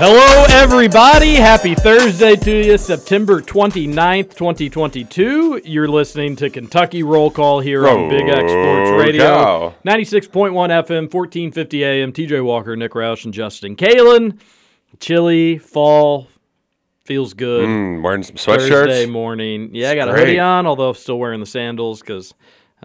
Hello, everybody. Happy Thursday to you, September 29th, 2022. You're listening to Kentucky Roll Call here on Big X Sports Radio. cow. 96.1 FM, 1450 AM. TJ Walker, Nick Roush, and Justin Kalen. Chilly, fall, feels good. Mm, wearing some Thursday sweatshirts. morning. Yeah, I got a hoodie on, although I'm still wearing the sandals because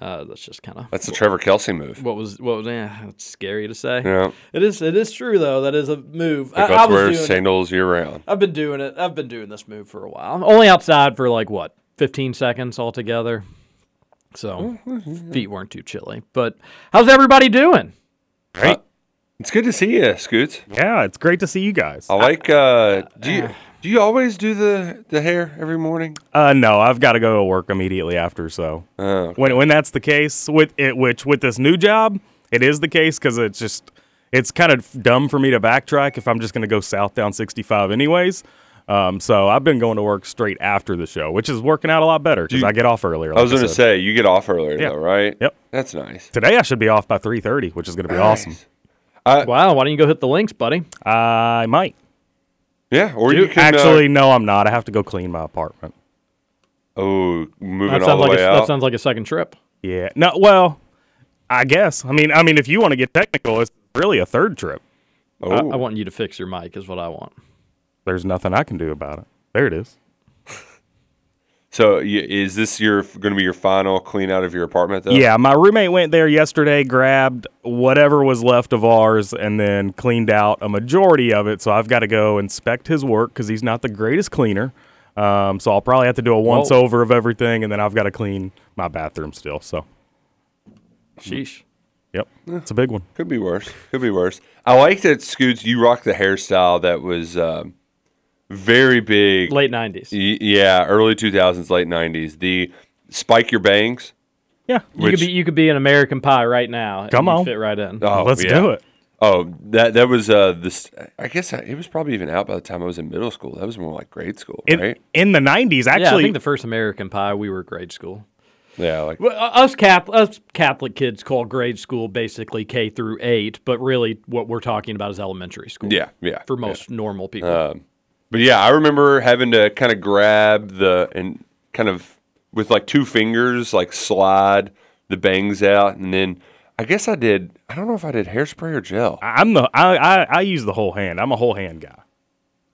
uh, that's just kind of That's the Trevor Kelsey move. what was what was. Yeah, it's scary to say. Yeah. It is. It is true though. That is a move. I, Like, I let's was wear doing it. sandals year round. I've been doing it. I've been doing this move for a while. Only outside for like what, 15 seconds altogether. So feet weren't too chilly. But how's everybody doing? Great. It's good to see you, Scoots. Yeah, it's great to see you guys. I like. Uh, do you do you always do the the hair every morning? Uh, no, I've got to go to work immediately after. So Oh, when when that's the case with it, which with this new job, it is the case because it's just it's kind of dumb for me to backtrack if I'm just going to go south down 65 anyways. Um, so I've been going to work straight after the show, which is working out a lot better because I get off earlier. I was going to say you get off earlier Yeah. though, right? Yep. That's nice. today I should be off by 3:30, which is going to be awesome. Nice. Uh, Wow, why don't you go hit the links, buddy? I might yeah, or you can actually Uh, no, I'm not. I have to go clean my apartment. oh, moving That all sounds the like a, way that sounds like a second trip. Yeah. No. Well, I guess. I mean, I mean, if you want to get technical, it's really a third trip. oh, I, I want you to fix your mic, is what I want. There's nothing I can do about it. There it is. So is this your going to be your final clean out of your apartment though? Yeah, my roommate went there yesterday, grabbed whatever was left of ours, and then cleaned out a majority of it. So I've got to go inspect his work because he's not the greatest cleaner. Um, so I'll probably have to do a once over of everything, and then I've got to clean my bathroom still. So, Sheesh. yep, it's a big one. Could be worse. Could be worse. I like that, Scoots. You rock the hairstyle that was um, very big. Late 90s. Y- yeah, early two thousands, late nineties. The spike your bangs. Yeah, You which- could be you could be an American Pie right now. Come you'd on. fit right in. Oh, let's yeah. do it. Oh, that that was uh this. I guess I, it was probably even out by the time I was in middle school. That was more like grade school, In, right? in the '90s, yeah, I actually, think the first American Pie we were grade school. Yeah, like Well, us Catholic, us Catholic kids call grade school basically K through eight, but really what we're talking about is elementary school. yeah, yeah. for yeah. most normal people. Um, but yeah, I remember having to kind of grab the and kind of with like two fingers, like slide the bangs out, and then I guess I did. I don't know if I did hairspray or gel. I'm the I, I I use the whole hand. I'm a whole hand guy.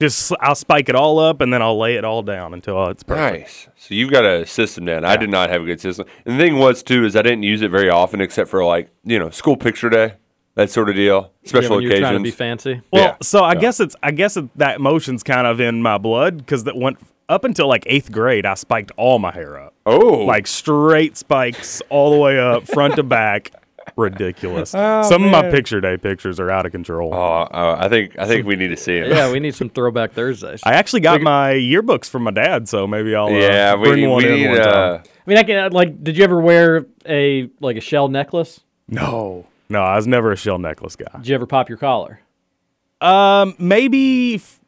Just I'll spike it all up and then I'll lay it all down until it's perfect. Nice. So you've got a system down. I did not have a good system. And the thing was too is I didn't use it very often except for like you know school picture day, that sort of deal, yeah, special when you're trying to be fancy. Well, Yeah. so I guess it's I guess it, that emotion's kind of in my blood because that went up until like eighth grade. I spiked all my hair up, oh, like straight spikes all the way up, front to back. Ridiculous. Oh, Some of my picture day pictures are out of control. Oh, uh, I think I think we need to see it. Yeah, we need some throwback Thursdays. I, I actually got my yearbooks from my dad, so maybe I'll uh, yeah. We, bring one we in need. one time. Uh, mean, I can like. Did you ever wear a like a shell necklace? No, no, I was never a shell necklace guy. Did you ever pop your collar? Um, maybe f-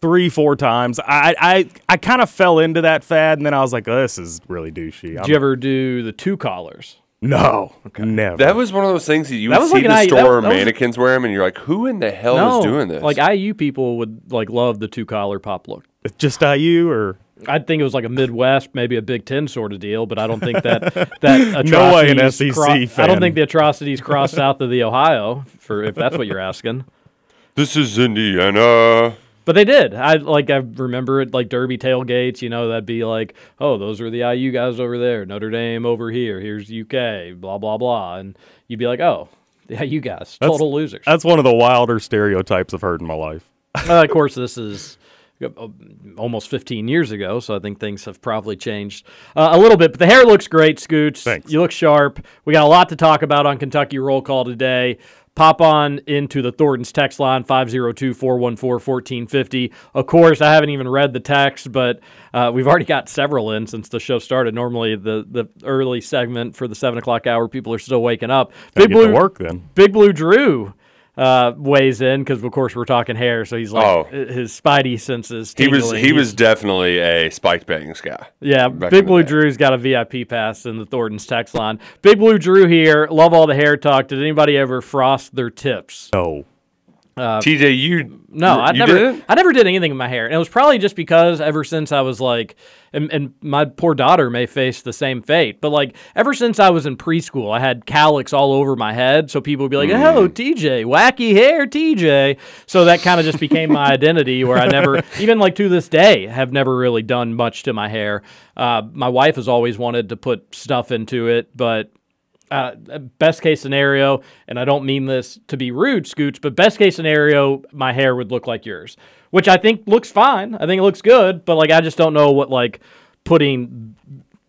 three, four times. I I, I kind of fell into that fad, and then I was like, oh, this is really douchey. Did you ever do the two collars? No, never. That was one of those things that you That would was see like in an the I- that- store, that was- mannequins wear them, and you're like, who in the hell no, is doing this? Like IU people would like love the two collar pop look. just IU or I think it was like a Midwest, maybe a Big Ten sort of deal, but I don't think that that No way an atrocities SEC cro- I don't think the atrocities cross south of the Ohio for if that's what you're asking. this is Indiana. But they did. I like I remember it like Derby tailgates. You know that'd be like, oh, those are the IU guys over there. Notre Dame over here. Here's UK. Blah blah blah. And you'd be like, oh, the IU guys, That's- total losers. That's one of the wilder stereotypes I've heard in my life. uh, of course, this is almost 15 years ago, so I think things have probably changed uh, a little bit. But the hair looks great, Scoots. Thanks. You look sharp. We got a lot to talk about on Kentucky Roll Call today. Pop on into the Thornton's text line 502 414 1450. Of course, I haven't even read the text, but uh, we've already got several in since the show started. Normally, the, the early segment for the 7 o'clock hour, people are still waking up. Get to work then. Big Blue Drew uh, weighs in because, of course, we're talking hair, so he's like Oh. his spidey senses. He was tingling. he was definitely a spiked bangs guy. yeah. Big Blue. Drew's got a VIP pass in the Thornton's text line. Big Blue Drew here. Love all the hair talk. Did anybody ever frost their tips? No. TJ, you No, I never. did? I never did anything with my hair, and it was probably just because ever since I was like, and, and my poor daughter may face the same fate, but like ever since I was in preschool, I had calyx all over my head, so people would be like, Mm. "Oh, TJ, wacky hair, TJ." So that kind of just became my identity, where I never, even like to this day, have never really done much to my hair. Uh, my wife has always wanted to put stuff into it, but uh, best case scenario, and I don't mean this to be rude, Scooch, but best case scenario, my hair would look like yours, which I think looks fine. I think it looks good, but like I just don't know what like putting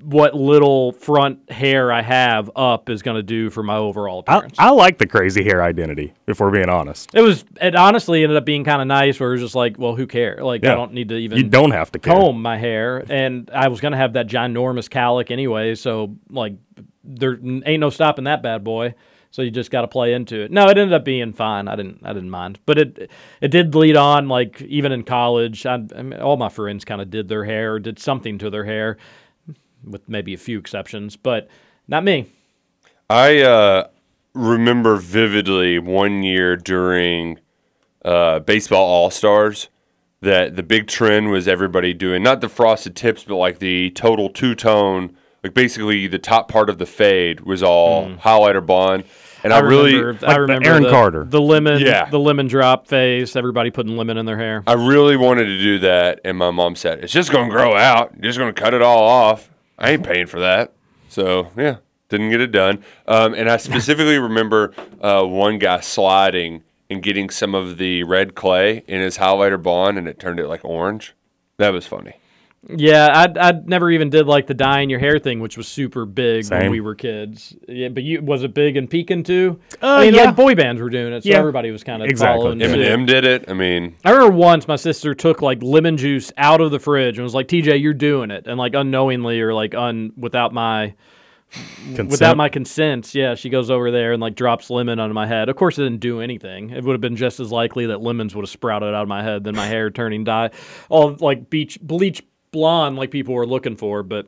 what little front hair I have up is going to do for my overall I, appearance. I like the crazy hair identity, if we're being honest. it was it honestly ended up being kind of nice where it was just like, well, who cares? Like Yeah. I don't need to even You don't have to care. comb my hair, and I was gonna have that ginormous cowlick anyway. So like, there ain't no stopping that bad boy. So you just got to play into it. No, it ended up being fine. I didn't I didn't mind, but it it did lead on. Like even in college, I, I mean, all my friends kind of did their hair, did something to their hair, with maybe a few exceptions, but not me. I uh, remember vividly one year during uh, baseball all stars that the big trend was everybody doing not the frosted tips, but like the total two tone, like basically the top part of the fade was all highlighter blonde. And I, really, remember, I like the remember Aaron the, Carter. the lemon, Yeah. the lemon drop phase. Everybody putting lemon in their hair. I really wanted to do that, and my mom said, "It's just going to grow out. You're just going to cut it all off. I ain't paying for that." So yeah, didn't get it done. Um, and I specifically remember uh, one guy sliding and getting some of the red clay in his highlighter blonde, and it turned it like orange. That was funny. Yeah, I I never even did like the dyeing your hair thing, which was super big when we were kids. Yeah, but you was it big in Pekin too? Uh, I mean, yeah. like boy bands were doing it, so Yeah. everybody was kind of Exactly. following suit. Eminem did it. I mean, I remember once my sister took like lemon juice out of the fridge and was like, "TJ, you're doing it," and like unknowingly or like un without my Consent. without my consent, yeah, she goes over there and like drops lemon on my head. Of course, it didn't do anything. It would have been just as likely that lemons would have sprouted out of my head than my hair turning dye, all like beach bleach blonde like people were looking for. But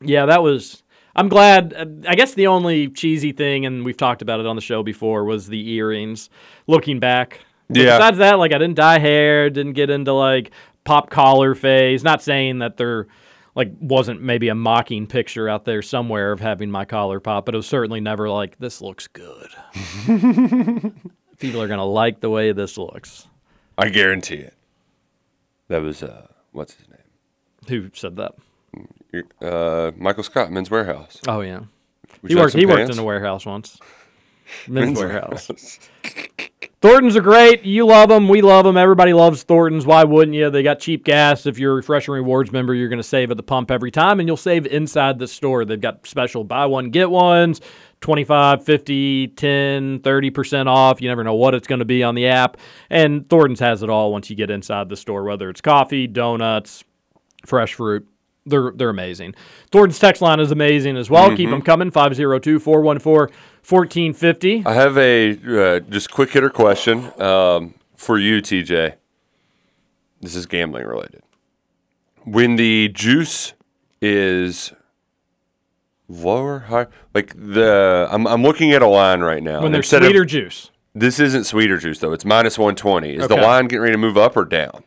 yeah, that was. I'm glad. uh, I guess the only cheesy thing, and we've talked about it on the show before, was the earrings. Looking back, But Yeah. Besides that, like I didn't dye hair, didn't get into like pop collar phase. Not saying that there like wasn't maybe a mocking picture out there somewhere of having my collar pop, but it was certainly never like this looks good. People are gonna like the way this looks. I guarantee it. That was uh, what's his name? Who said that? Uh, Michael Scott, Men's Wearhouse. Oh yeah, Would he worked. He worked in a warehouse once. Men's warehouse. Thorntons are great. You love them. We love them. Everybody loves Thorntons. Why wouldn't you? They got cheap gas. If you're a Refresh and Rewards member, you're going to save at the pump every time, and you'll save inside the store. They've got special buy one, get ones, 25, 50, 10, 30% off. You never know what it's going to be on the app. And Thorntons has it all once you get inside the store, whether it's coffee, donuts, fresh fruit. They're, they're amazing. Thornton's text line is amazing as well. Keep them coming. 502 414 1450. I have a uh, just quick hitter question um, for you, TJ. this is gambling related. When the juice is lower, high, like the I'm I'm looking at a line right now. When there's instead of- sweeter juice. this isn't sweeter juice though. It's minus 120. Is the line getting ready to move up or down?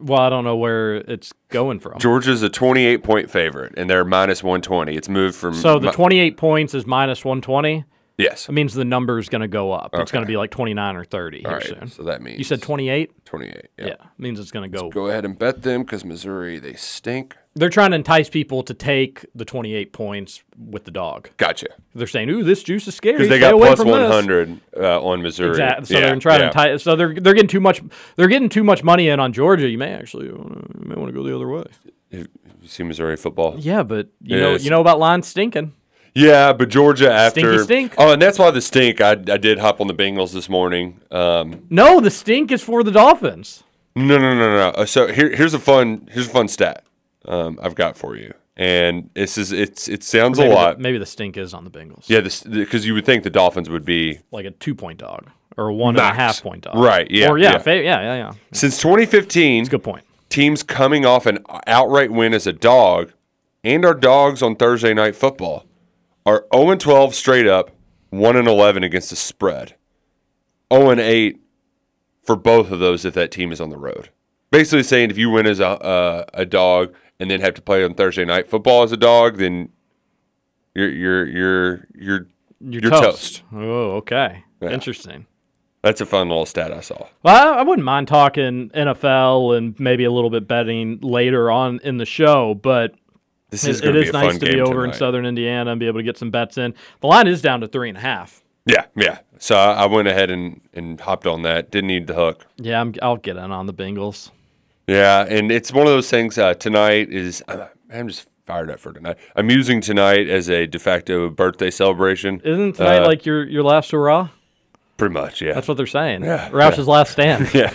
Well, I don't know where it's going from. Georgia's a 28 point favorite, and they're minus 120. It's moved from So the mi- 28 points is minus 120. yes. It means the number is going to go up. It's going to be like 29 or 30 All here right, soon. so that means You said 28? 28. Yeah, Yeah. means it's going to go. Go ahead and bet them because Missouri they stink. They're trying to entice people to take the 28 points with the dog. Gotcha. They're saying, "Ooh, this juice is scary." Because they Stay got plus from this." 100 uh, on Missouri. Exactly. So Yeah, they're trying yeah. to entice. So they're they're getting too much. They're getting too much money in on Georgia. You may actually wanna, you may want to go the other way. You see Missouri football? Yeah, but you Yeah, know you know about lines stinking. Yeah, but Georgia after Stinky stink. Oh, and that's why the stink. I, I did hop on the Bengals this morning. Um, No, the stink is for the Dolphins. no, no, no, no. Uh, So here, here's a fun here's a fun stat um, I've got for you, and this is it's it sounds a the- lot. maybe the stink is on the Bengals. Yeah, this because you would think the Dolphins would be like a two point dog or a one and a Max. half point dog. Right, yeah, Or yeah, yeah. fa- yeah, yeah, yeah. since 2015. Good point. Teams coming off an outright win as a dog, and our dogs on Thursday night football are 0 and 12 straight up, 1 and 11 against the spread. 0 and 8 for both of those if that team is on the road. Basically saying if you win as a uh, a dog and then have to play on Thursday night football as a dog, then you're you're you're you're You're, You're toast. toast. Oh, okay. Yeah. Interesting. that's a fun little stat I saw. Well, I, I wouldn't mind talking NFL and maybe a little bit betting later on in the show, but This it- is it to is nice to be over in. Southern Indiana and be able to get some bets in. The line is down to three and a half. Yeah, yeah. So I, I went ahead and, and hopped on that. Didn't need the hook. Yeah, I'm, I'll get in on the Bengals. Yeah, and it's one of those things. Uh, tonight is I'm, I'm just fired up for tonight. I'm using tonight as a de facto birthday celebration. Isn't tonight Uh, like your your last hurrah? pretty much? Yeah, That's what they're saying. Yeah, Roush's last stand. yeah,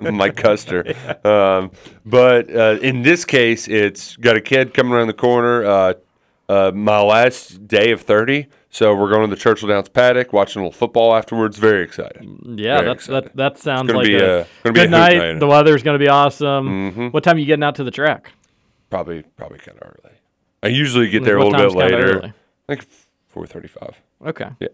Mike Custer. Um, but uh, in this case, it's got a kid coming around the corner. Uh, uh, my last day of 30, so we're going to the Churchill Downs paddock, watching a little football afterwards. Very excited. Yeah, Very that's excited. that. That sounds like a, a- a good hoot night. night. The weather's going to be awesome. Mhm. What time are you getting out to the track? Probably, probably kind of early. I usually get there What a little bit later, like 4:35. Okay. Yeah.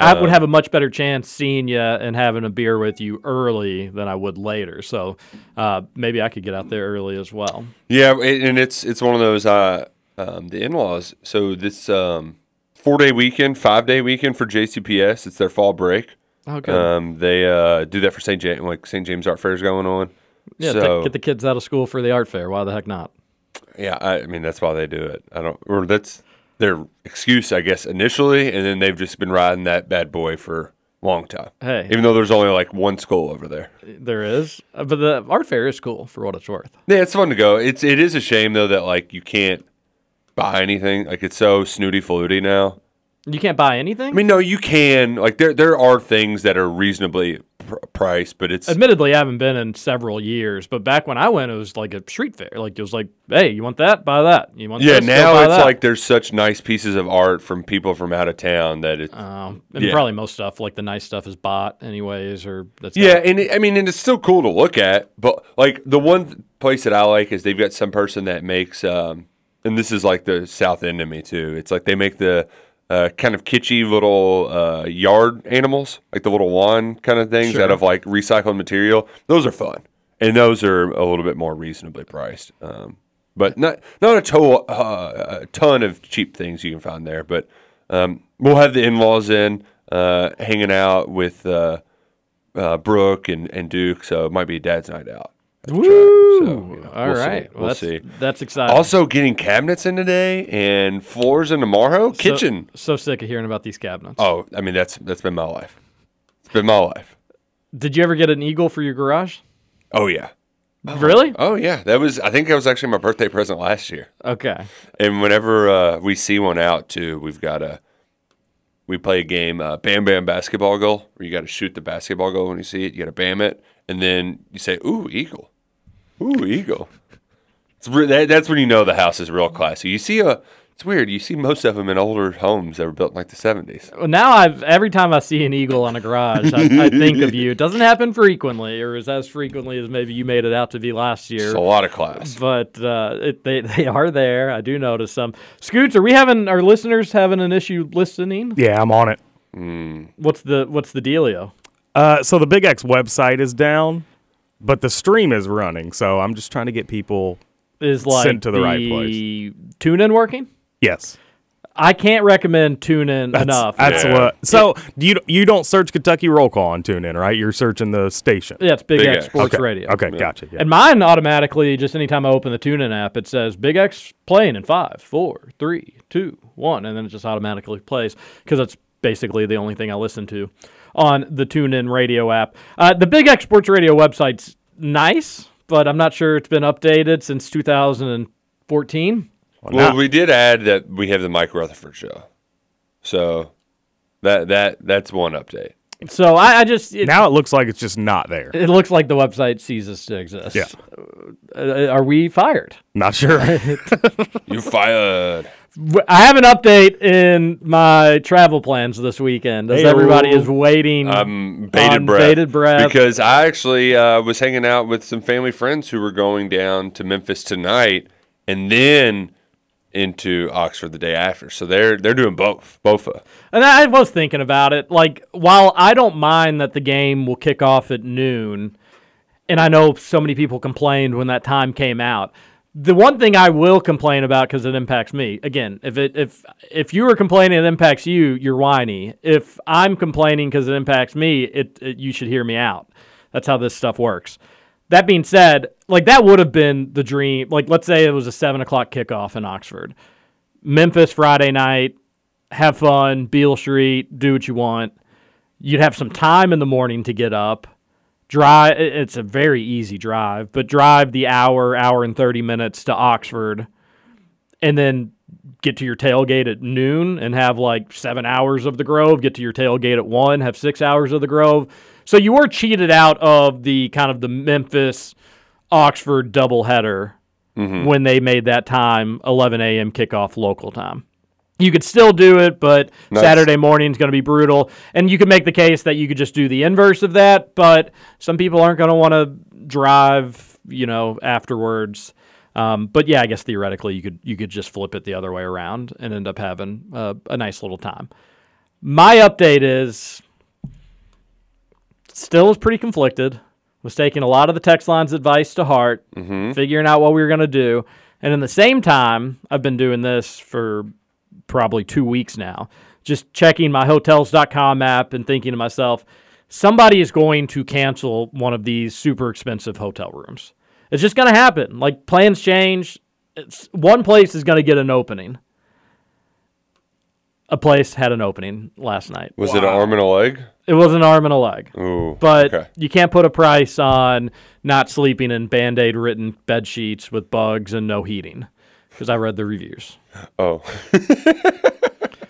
I would Uh, have a much better chance seeing you and having a beer with you early than I would later. So uh, maybe I could get out there early as well. Yeah, and it's it's one of those uh, um, the in laws. So this um, four day weekend, five day weekend for JCPS. It's their fall break. Oh, good. Um, they uh, do that for St. James, like St. James Art Fair is going on. Yeah, so get the kids out of school for the art fair. Why the heck not? yeah, I, I mean that's why they do it. I don't, or that's their excuse, I guess, initially, and then they've just been riding that bad boy for a long time. Hey. even though there's only like one school over there. There is, Uh, but the art fair is cool for what it's worth. Yeah, it's fun to go. It's it is a shame though that like you can't buy anything. Like it's so snooty fluty now. You can't buy anything. I mean, no, you can. Like there there are things that are reasonably pr- priced, but it's Admittedly, I haven't been in several years, but back when I went, it was like a street fair. Like it was like, hey, you want that? Buy that. You want yeah. this? Now it's that. like there's such nice pieces of art from people from out of town that it's Um, and Yeah. probably most stuff, like the nice stuff, is bought anyways, or that's yeah. And it, I mean, and it's still cool to look at, but like the one place that I like is they've got some person that makes, um, and this is like the south end of me too. It's like they make the uh, kind of kitschy little uh, yard animals, like the little lawn kind of things Sure. out of like recycled material. Those are fun, and those are a little bit more reasonably priced. Um, but not not a, to- uh, a ton of cheap things you can find there. But um, we'll have the in laws in uh, hanging out with uh, uh, Brooke and, and Duke, so it might be dad's night out. At the track. Woo! So, you know, All we'll right. Well, We'll that's, see. That's exciting. Also, getting cabinets in today and floors in tomorrow. So- Kitchen. So, sick of hearing about these cabinets. Oh, I mean that's that's been my life. It's been my life. Did you ever get an eagle for your garage? Oh yeah. Really? Oh yeah. That was. I think that was actually my birthday present last year. Okay. And whenever uh, we see one out too, we've got a. We play a game, uh, Bam Bam basketball goal, where you got to shoot the basketball goal when you see it. You got to bam it, and then you say, "Ooh, eagle, ooh, eagle." It's re- that, that's when you know the house is real classy. You see a It's weird. You see most of them in older homes that were built in like the 70s. Well, now I've every time I see an eagle on a garage, I, I think of you. It doesn't happen frequently, or as as frequently as maybe you made it out to be last year. It's a lot of class. but uh, it, they they are there. I do notice some. Scoots, are we having our listeners having an issue listening? Yeah, I'm on it. Mm. What's the what's the dealio? Uh, so the Big X website is down, but the stream is running. So I'm just trying to get people. Is like Sent to the right place. tune in working? Yes, I can't recommend tune in that's, enough. That's Yeah. what. So you you don't search Kentucky Roll Call on TuneIn, right? You're searching the station. yeah, it's Big, Big X X. Sports okay. Radio. Okay, gotcha. Yeah. And mine automatically, just anytime I open the TuneIn app, it says Big X playing in five, four, three, two, one, and then it just automatically plays because that's basically the only thing I listen to on the TuneIn Radio app. Uh, the Big X Sports Radio website's nice, but I'm not sure it's been updated since 2014. Well, we did add that we have the Mike Rutherford show. So that that that's one update. So I, I just it, now it looks like it's just not there. it looks like the website ceases to exist. Yeah. Uh, are we fired? Not sure. You fired. I have an update in my travel plans this weekend as Hey-o. everybody is waiting. I'm bated on breath. bated breath. Because I actually uh, was hanging out with some family friends who were going down to Memphis tonight and then into Oxford the day after. So they're they're doing both. Both. uh, And I was thinking about it. Like, while I don't mind that the game will kick off at noon, and I know so many people complained when that time came out. The one thing I will complain about because it impacts me. Again, if it if if you are complaining it impacts you, you're whiny. If I'm complaining because it impacts me, it, it you should hear me out. That's how this stuff works. That being said, like that would have been the dream. Like, let's say it was a seven o'clock kickoff in Oxford, Memphis Friday night, have fun, Beale Street, do what you want. You'd have some time in the morning to get up, drive. It's a very easy drive, but drive the hour, hour and 30 minutes to Oxford, and then get to your tailgate at noon and have like seven hours of the Grove, get to your tailgate at one, have six hours of the Grove. So you were cheated out of the kind of the Memphis Oxford doubleheader mm-hmm. when they made that time 11 a.m. kickoff local time. You could still do it, but Nice. Saturday morning is going to be brutal. And you could make the case that you could just do the inverse of that, but some people aren't going to want to drive, you know, afterwards. Um, but yeah, I guess theoretically you could you could just flip it the other way around and end up having uh, a nice little time. My update is still is pretty conflicted. Was taking a lot of the text line's advice to heart, figuring out what we were going to do. And in the same time, I've been doing this for probably two weeks now, just checking my hotels.com app and thinking to myself, somebody is going to cancel one of these super expensive hotel rooms. It's just going to happen. Like plans change. It's, one place is going to get an opening. A place had an opening last night. Was it an arm and a leg? It was an arm and a leg. Ooh. But okay. you can't put a price on not sleeping in band aid written bed sheets with bugs and no heating because I read the reviews. Oh.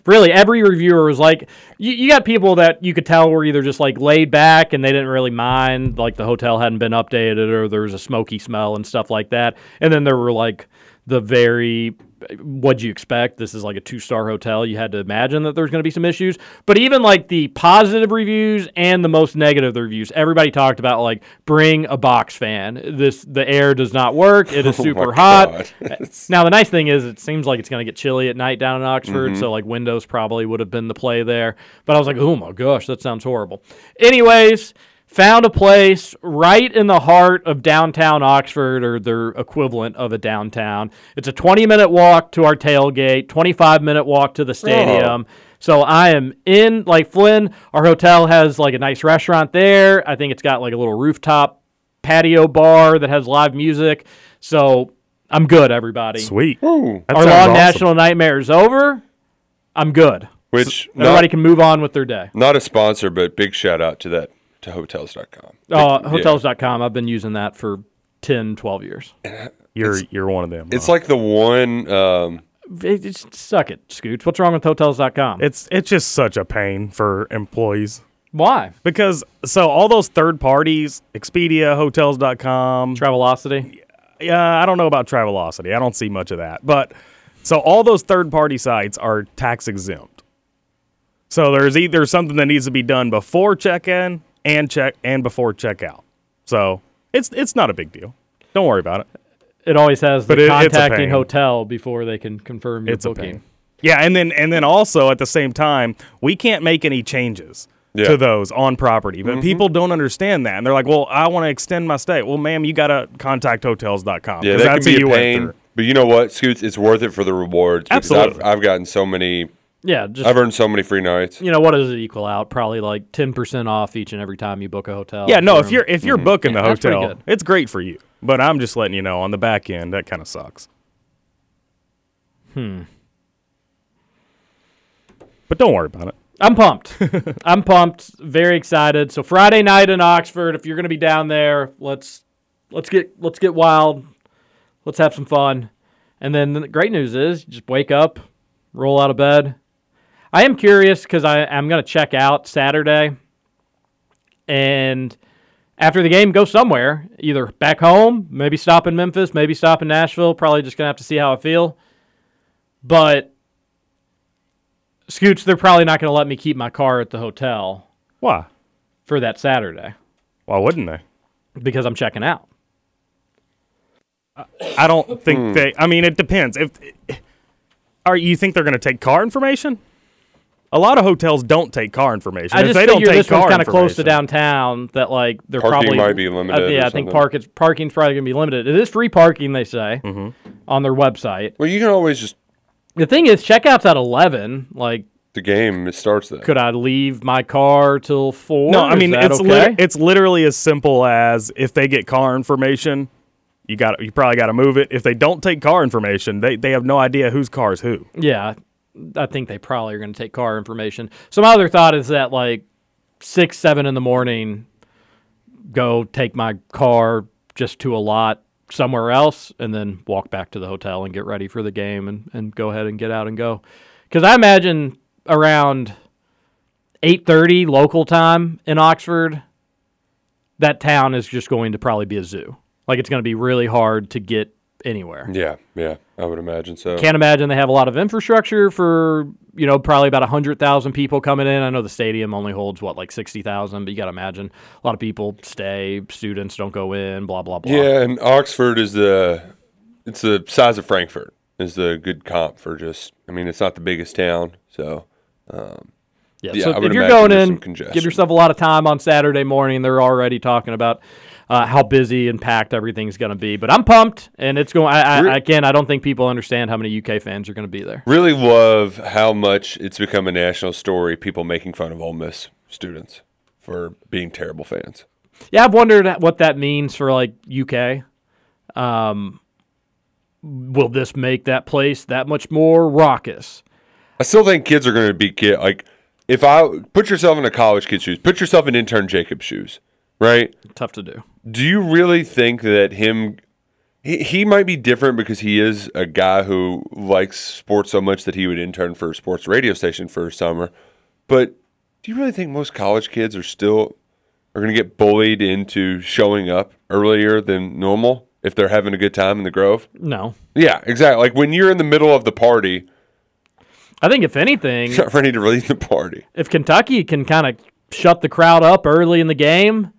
Really, every reviewer was like, you, you got people that you could tell were either just like laid back and they didn't really mind, like the hotel hadn't been updated or there was a smoky smell and stuff like that. And then there were like the very, what'd you expect? This is like a two star hotel. You had to imagine that there's going to be some issues. But even like the positive reviews and the most negative reviews, everybody talked about like, bring a box fan. This, the air does not work. It is Oh super my hot. Now the nice thing is, it seems like it's going to get chilly at night down in Oxford, mm-hmm. so like windows probably would have been the play there. But I was like, oh my gosh, that sounds horrible. Anyways, found a place right in the heart of downtown Oxford, or their equivalent of a downtown. It's a 20 minute walk to our tailgate, 25 minute walk to the oh. stadium. So I am in like Flynn. Our hotel has like a nice restaurant there. I think it's got like a little rooftop patio bar that has live music. So I'm good, everybody. Sweet. That Our long awesome. national nightmare is over. I'm good. Which Everybody not, can move on with their day. not a sponsor, but big shout out to that to hotels.com. Uh, Yeah. hotels.com. I've been using that for 10, 12 years. You're you're one of them. It's huh? like the one um, It, it's, suck it, Scoots. What's wrong with hotels.com? it's it's just such a pain for employees Why? because so all those third parties, Expedia, Hotels.com. Travelocity? yeah, I don't know about Travelocity. I don't see much of that, but So all those third party sites are tax exempt. So there's either something that needs to be done before check in and check and before checkout. So it's it's not a big deal. Don't worry about it. It always has the it- contacting hotel before they can confirm your It's a booking. pain. Yeah, and then and then also at the same time, we can't make any changes Yeah. to those on property. But mm-hmm. people don't understand that. And they're like, "Well, I want to extend my stay." Well, ma'am, you got to contact hotels.com. Yeah, that can be a pain. But you know what, Scoots? It's worth it for the rewards. because Absolutely. I've, I've gotten so many. Yeah, just I've earned so many free nights. you know what does it equal out? Probably like ten percent off each and every time you book a hotel. Yeah, no, if room. you're if you're booking the Yeah, that's pretty hotel, good. it's great for you. But I'm just letting you know on the back end that kind of sucks. Hmm. But don't worry about it. I'm pumped. I'm pumped. Very excited. So Friday night in Oxford, if you're going to be down there, let's let's get let's get wild. Let's have some fun. And then the great news is, you just wake up, roll out of bed. I am curious because I'm going to check out Saturday, and after the game, go somewhere, either back home, maybe stop in Memphis, maybe stop in Nashville. Probably just going to have to see how I feel. But Scoots, they're probably not going to let me keep my car at the hotel Why? for that Saturday Why wouldn't they? because I'm checking out. I don't think they. I mean, it depends. If eh, eh, are you think they're going to take car information? A lot of hotels don't take car information. I if just they don't figure take this one's car kind of close to information- downtown that like they're Parking probably might be uh, limited yeah, or I think something. park it's, parking's probably going to be limited. It is free parking, they say, Mm-hmm. on their website. Well, you can always just The thing is, checkout's at eleven. Like, the game. It starts then. could I leave my car till four? No, I mean it's okay? lit- it's literally as simple as if they get car information, you got you probably got to move it. If they don't take car information, they they have no idea whose car is who. Yeah, I think they probably are going to take car information. So my other thought is that like six, seven in the morning, go take my car just to a lot somewhere else, and then walk back to the hotel and get ready for the game, and and go ahead and get out and go. Because I imagine around eight thirty local time in Oxford, that town is just going to probably be a zoo. Like it's going to be really hard to get anywhere. Yeah, yeah, I would imagine so. Can't imagine they have a lot of infrastructure for you know probably about hundred thousand people coming in. I know the stadium only holds what like sixty thousand, but you got to imagine a lot of people stay, students don't go in, blah blah blah. Yeah, and Oxford is the it's the size of Frankfort is the good comp for just. I mean, it's not the biggest town, so um, Yeah, Yeah, so if you're going in, give yourself a lot of time on Saturday morning. They're already talking about uh, how busy and packed everything's going to be. But I'm pumped, and it's going. I, I, again, I don't think people understand how many UK fans are going to be there. really love how much it's become a national story. People making fun of Ole Miss students for being terrible fans. Yeah, I've wondered what that means for like UK. Um, will this make that place that much more raucous? I still think kids are going to be kid like if I put yourself in a college kid's shoes, put yourself in intern Jacob's shoes, right? Tough to do. Do you really think that him he, he might be different because he is a guy who likes sports so much that he would intern for a sports radio station for a summer. But do you really think most college kids are still are going to get bullied into showing up earlier than normal if they're having a good time in the Grove? No, Yeah, exactly. Like when you're in the middle of the party, I think if anything, ready to leave the party. if Kentucky can kind of shut the crowd up early in the game,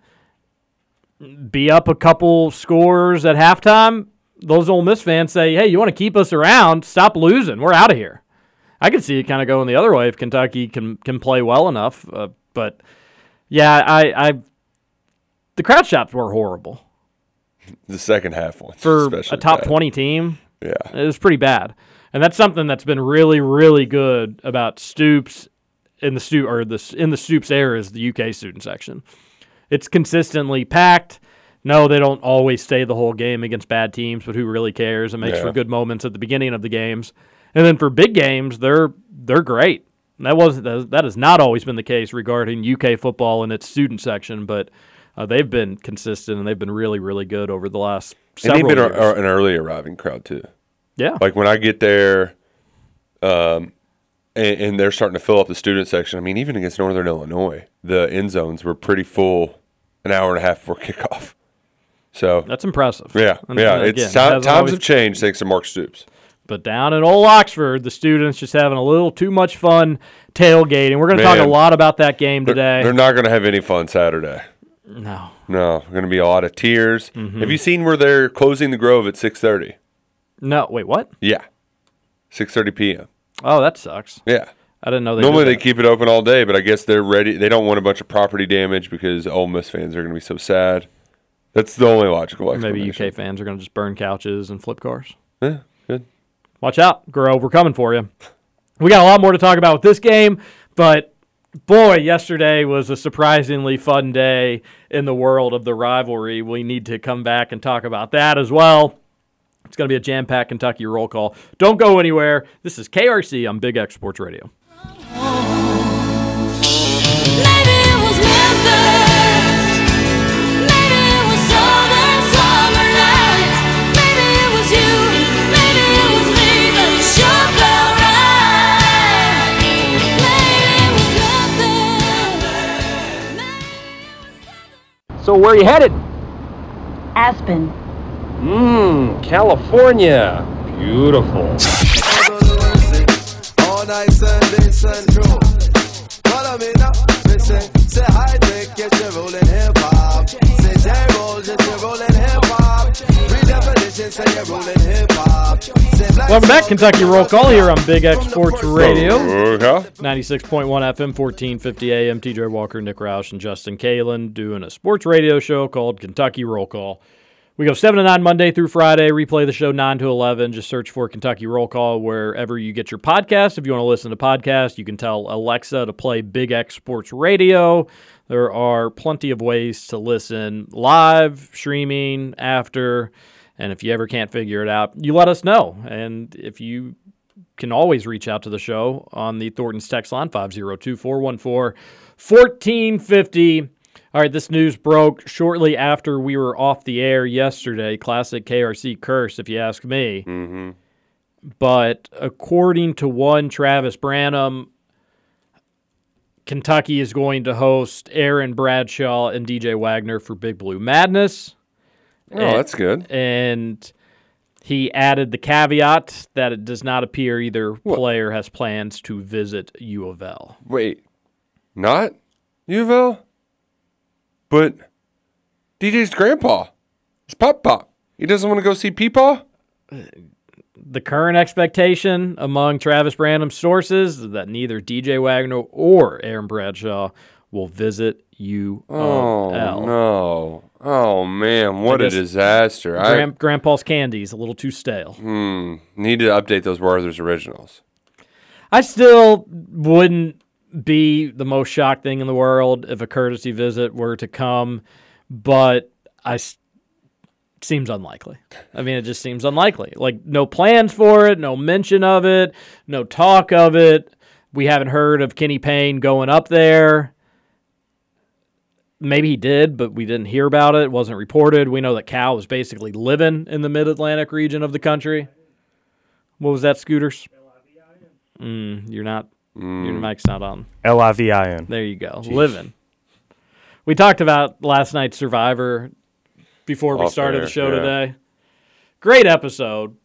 be up a couple scores at halftime, those Ole Miss fans say, "Hey, you want to keep us around? Stop losing. We're out of here." I could see it kind of going the other way if Kentucky can can play well enough. Uh, but yeah, I, I the crowd shots were horrible The second half ones for a top bad. twenty team. Yeah. It was pretty bad. And that's something that's been really, really good about Stoops in the Stoop or the in the Stoops era is the UK student section. It's consistently packed. No, they don't always stay the whole game against bad teams, but who really cares? It makes Yeah. for good moments at the beginning of the games. And then for big games, they're they're great. That was that has not always been the case regarding UK football and its student section, but uh, they've been consistent and they've been really, really good over the last And they've been a, an early arriving crowd too. yeah, Like when I get there, um, and, and they're starting to fill up the student section. I mean, even against Northern Illinois, the end zones were pretty full an hour and a half before kickoff. So that's impressive. yeah, And- yeah, and it's again, times always- have changed thanks to Mark Stoops. But down in old Oxford, the students just having a little too much fun tailgating. We're going to talk a lot about that game They're, today. they're not going to have any fun Saturday. no. No, going to be a lot of tears. Mm-hmm. Have you seen where they're closing the Grove at 6:30? No, wait, what? Yeah, 6:30 p.m. Oh, that sucks. Yeah. I didn't know they Normally they keep it open all day, but I guess they're ready. They don't want a bunch of property damage because Ole Miss fans are going to be so sad. That's the only logical explanation. Maybe UK fans are going to just burn couches and flip cars. Yeah, good. Watch out, Grove. We're coming for you. We got a lot more to talk about with this game, but boy, yesterday was a surprisingly fun day in the world of the rivalry. We need to come back and talk about that as well. It's going to be a jam packed Kentucky roll call. Don't go anywhere. This is KRC on Big X Sports Radio. So where are you headed? Aspen. Mmm, California. Beautiful. All night Sunday Central. Follow me now. Listen, say hi, Dick, get you rolling hip hop. Say J roll, just you rolling hip hop. Redefinition, say you're rolling hip hop. Welcome back, Kentucky Roll Call here on Big X Sports Radio. Okay. 96.1 FM, 1450 AM. TJ Walker, Nick Roush, and Justin Kalen doing a sports radio show called Kentucky Roll Call. We go 7 to 9 Monday through Friday. Replay the show 9 to 11. Just search for Kentucky Roll Call wherever you get your podcast. If you want to listen to podcasts, you can tell Alexa to play Big X Sports Radio. There are plenty of ways to listen live, streaming, after. And if you ever can't figure it out, you let us know. And if you can always reach out to the show on the Thornton's text line 502 414 1450. All right, this news broke shortly after we were off the air yesterday. Classic KRC curse, if you ask me. Mm-hmm. But according to one Travis Branham, Kentucky is going to host Aaron Bradshaw and DJ Wagner for Big Blue Madness. Oh, that's good. And he added the caveat that it does not appear either player has plans to visit U of L. Wait, not U of L? But DJ's grandpa. It's Pop Pop. He doesn't want to go see Peepaw? The current expectation among Travis Branham's sources is that neither DJ Wagner or Aaron Bradshaw will visit U Oh, no. Oh, man. What a disaster. Grand, Grandpa's candy's a little too stale. Hmm, need to update those Werther's originals. I still wouldn't be the most shocked thing in the world if a courtesy visit were to come, but I s- seems unlikely. I mean, it just seems unlikely. Like no plans for it, no mention of it, no talk of it. We haven't heard of Kenny Payne going up there. Maybe he did, but we didn't hear about it. It wasn't reported. We know that Cal was basically living in the mid Atlantic region of the country. What was that, Scooters? Mm, you're not. Mm. Your mic's not on. L I V I N. There you go. Living. We talked about last night's Survivor before we started air, the show yeah. today. Great episode.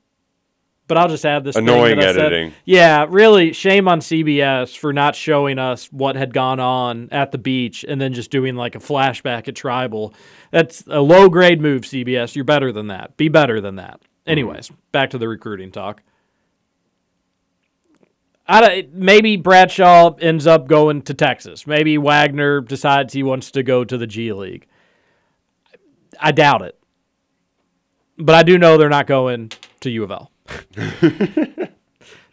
But I'll just add this thing Annoying I said. editing. Yeah, really shame on CBS for not showing us what had gone on at the beach and then just doing like a flashback at Tribal. That's a low grade move, CBS. You're better than that. Be better than that. Mm. Anyways, back to the recruiting talk. I don't, maybe Bradshaw ends up going to Texas. Maybe Wagner decides he wants to go to the G League. I doubt it. But I do know they're not going to U of L.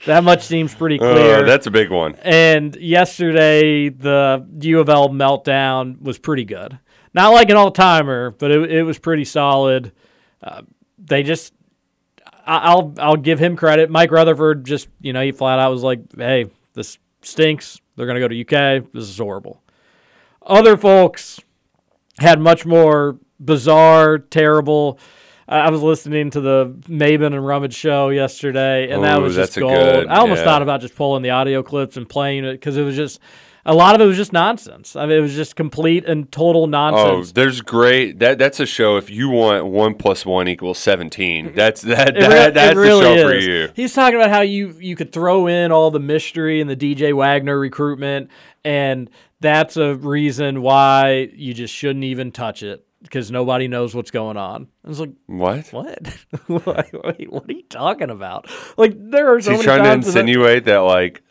that much seems pretty clear. Uh, that's a big one. And yesterday, the U of L meltdown was pretty good. Not like an all timer, but it, it was pretty solid. Uh, they just, I'll I'll give him credit. Mike Rutherford just, you know, he flat out was like, "Hey, this stinks. They're gonna go to UK. This is horrible." Other folks had much more bizarre, terrible. I was listening to the Maben and Rummage show yesterday, and that was just gold. good- I almost yeah. thought about just pulling the audio clips and playing it because it was just. A lot of it was just nonsense. I mean, it was just complete and total nonsense. Oh, nonsense. there's great. That that's a show. If you want one plus one equals seventeen, mm-hmm. that's that. Re- that that's really the show for you. He's talking about how you you could throw in all the mystery and the DJ Wagner recruitment, and that's a reason why you just shouldn't even touch it because nobody knows what's going on. I was like, What? what? What? What are you talking about? Like there are so He's many trying to times that- insinuate that like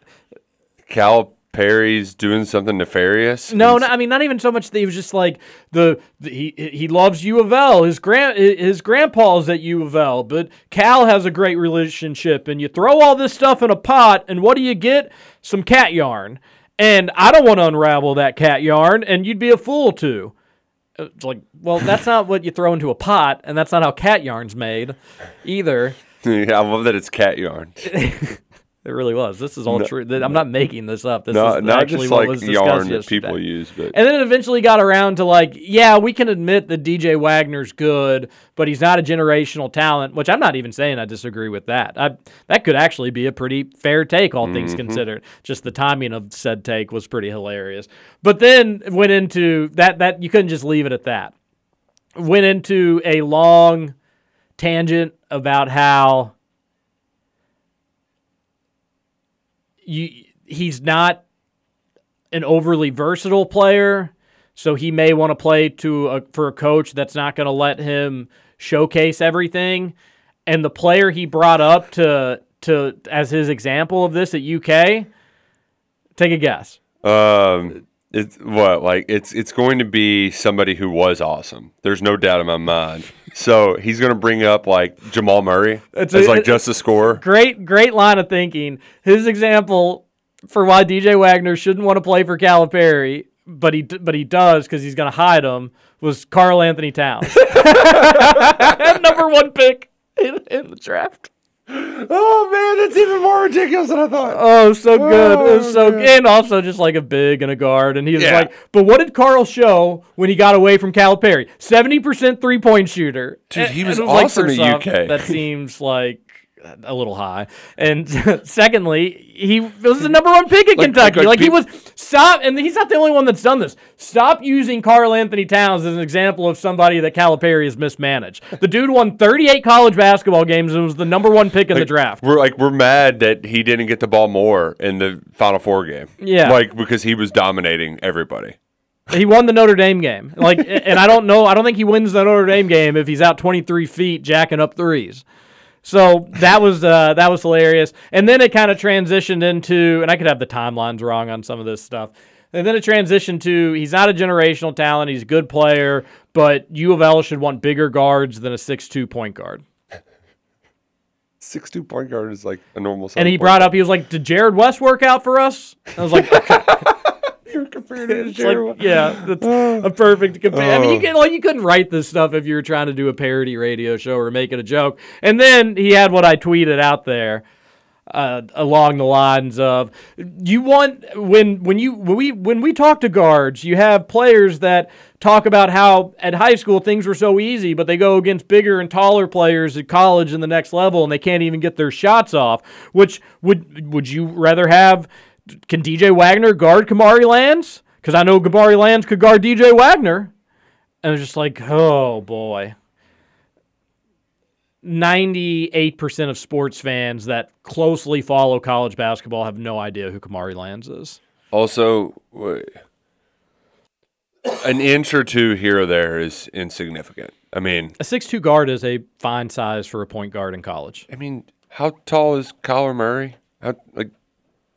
Cal Perry's doing something nefarious. No, no, I mean not even so much that he was just like the, the he he loves U of L. His grand his grandpa's at U of L, but Cal has a great relationship, and you throw all this stuff in a pot, and what do you get? Some cat yarn. And I don't want to unravel that cat yarn, and you'd be a fool to. It's like, well, that's not what you throw into a pot, and that's not how cat yarn's made, either. yeah, I love that it's cat yarn. It really was. This is all No- true. I'm not making this up. This no, is not actually just what like was discussed yarn that yesterday. people use, but And then it eventually got around to like, yeah, we can admit that DJ Wagner's good, but he's not a generational talent, which I'm not even saying I disagree with that. I, that could actually be a pretty fair take, all things Mhm. considered. Just the timing of said take was pretty hilarious. But then it went into that that you couldn't just leave it at that. Went into a long tangent about how you he's not an overly versatile player, so he may want to play to a, for a coach that's not going to let him showcase everything. And the player he brought up to to as his example of this at UK, take a guess. um, it's what like it's it's going to be somebody who was awesome. There's no doubt in my mind. So he's going to bring up like Jamal Murray It's as a- like just a scorer. Great, great line of thinking. His example for why DJ Wagner shouldn't want to play for Calipari, but he but he does because he's going to hide him. Was Karl Anthony Towns, number one pick in, in the draft. Oh man, that's even more ridiculous than I thought. Oh, so good. it was Oh, so man. and also just like a big and a guard. And he was Yeah. like, but what did Karl show when he got away from Calipari? Seventy percent three point shooter. Dude, he was and it like, awesome first at off, UK. That seems like a little high. And secondly, he was the number one pick in Like- Kentucky. like Like, he was stop, and he's not the only one that's done this. Stop using Karl Anthony Towns as an example of somebody that Calipari has mismanaged. The dude won 38 college basketball games and was the number one pick in the draft. We're like we're mad that he didn't get the ball more in the Final Four game. Yeah. like because he was dominating everybody. He won the Notre Dame game. Like, and I don't know. I don't think he wins the Notre Dame game if he's out 23 feet jacking up threes. So that was uh, that was hilarious. And then it kind of transitioned into, and I could have the timelines wrong on some of this stuff. And then it transitioned to he's not a generational talent. He's a good player, but U of L should want bigger guards than a six-two point guard. Six two point guard is like a normal. And he brought up, he was like, "Did Jarrod West work out for us?" I was like, You're comparing it to It's like, yeah, that's a perfect compare. I mean, you Oh. can like you couldn't write this stuff if you were trying to do a parody radio show or make it a joke. And then he had what I tweeted out there uh, along the lines of you want when when you when we when we talk to guards, you have players that talk about how at high school things were so easy, but they go against bigger and taller players at college and the next level, and they can't even get their shots off. Which would would you rather have? Can DJ Wagner guard Kamari Lands? Because I know Kamari Lands could guard DJ Wagner. And I was just like, oh boy. 98% of sports fans that closely follow college basketball have no idea who Kamari Lands is. Also, an inch or two here or there is insignificant. I mean, A 6'2 guard is a fine size for a point guard in college. I mean, how tall is Kyler Murray? How, like,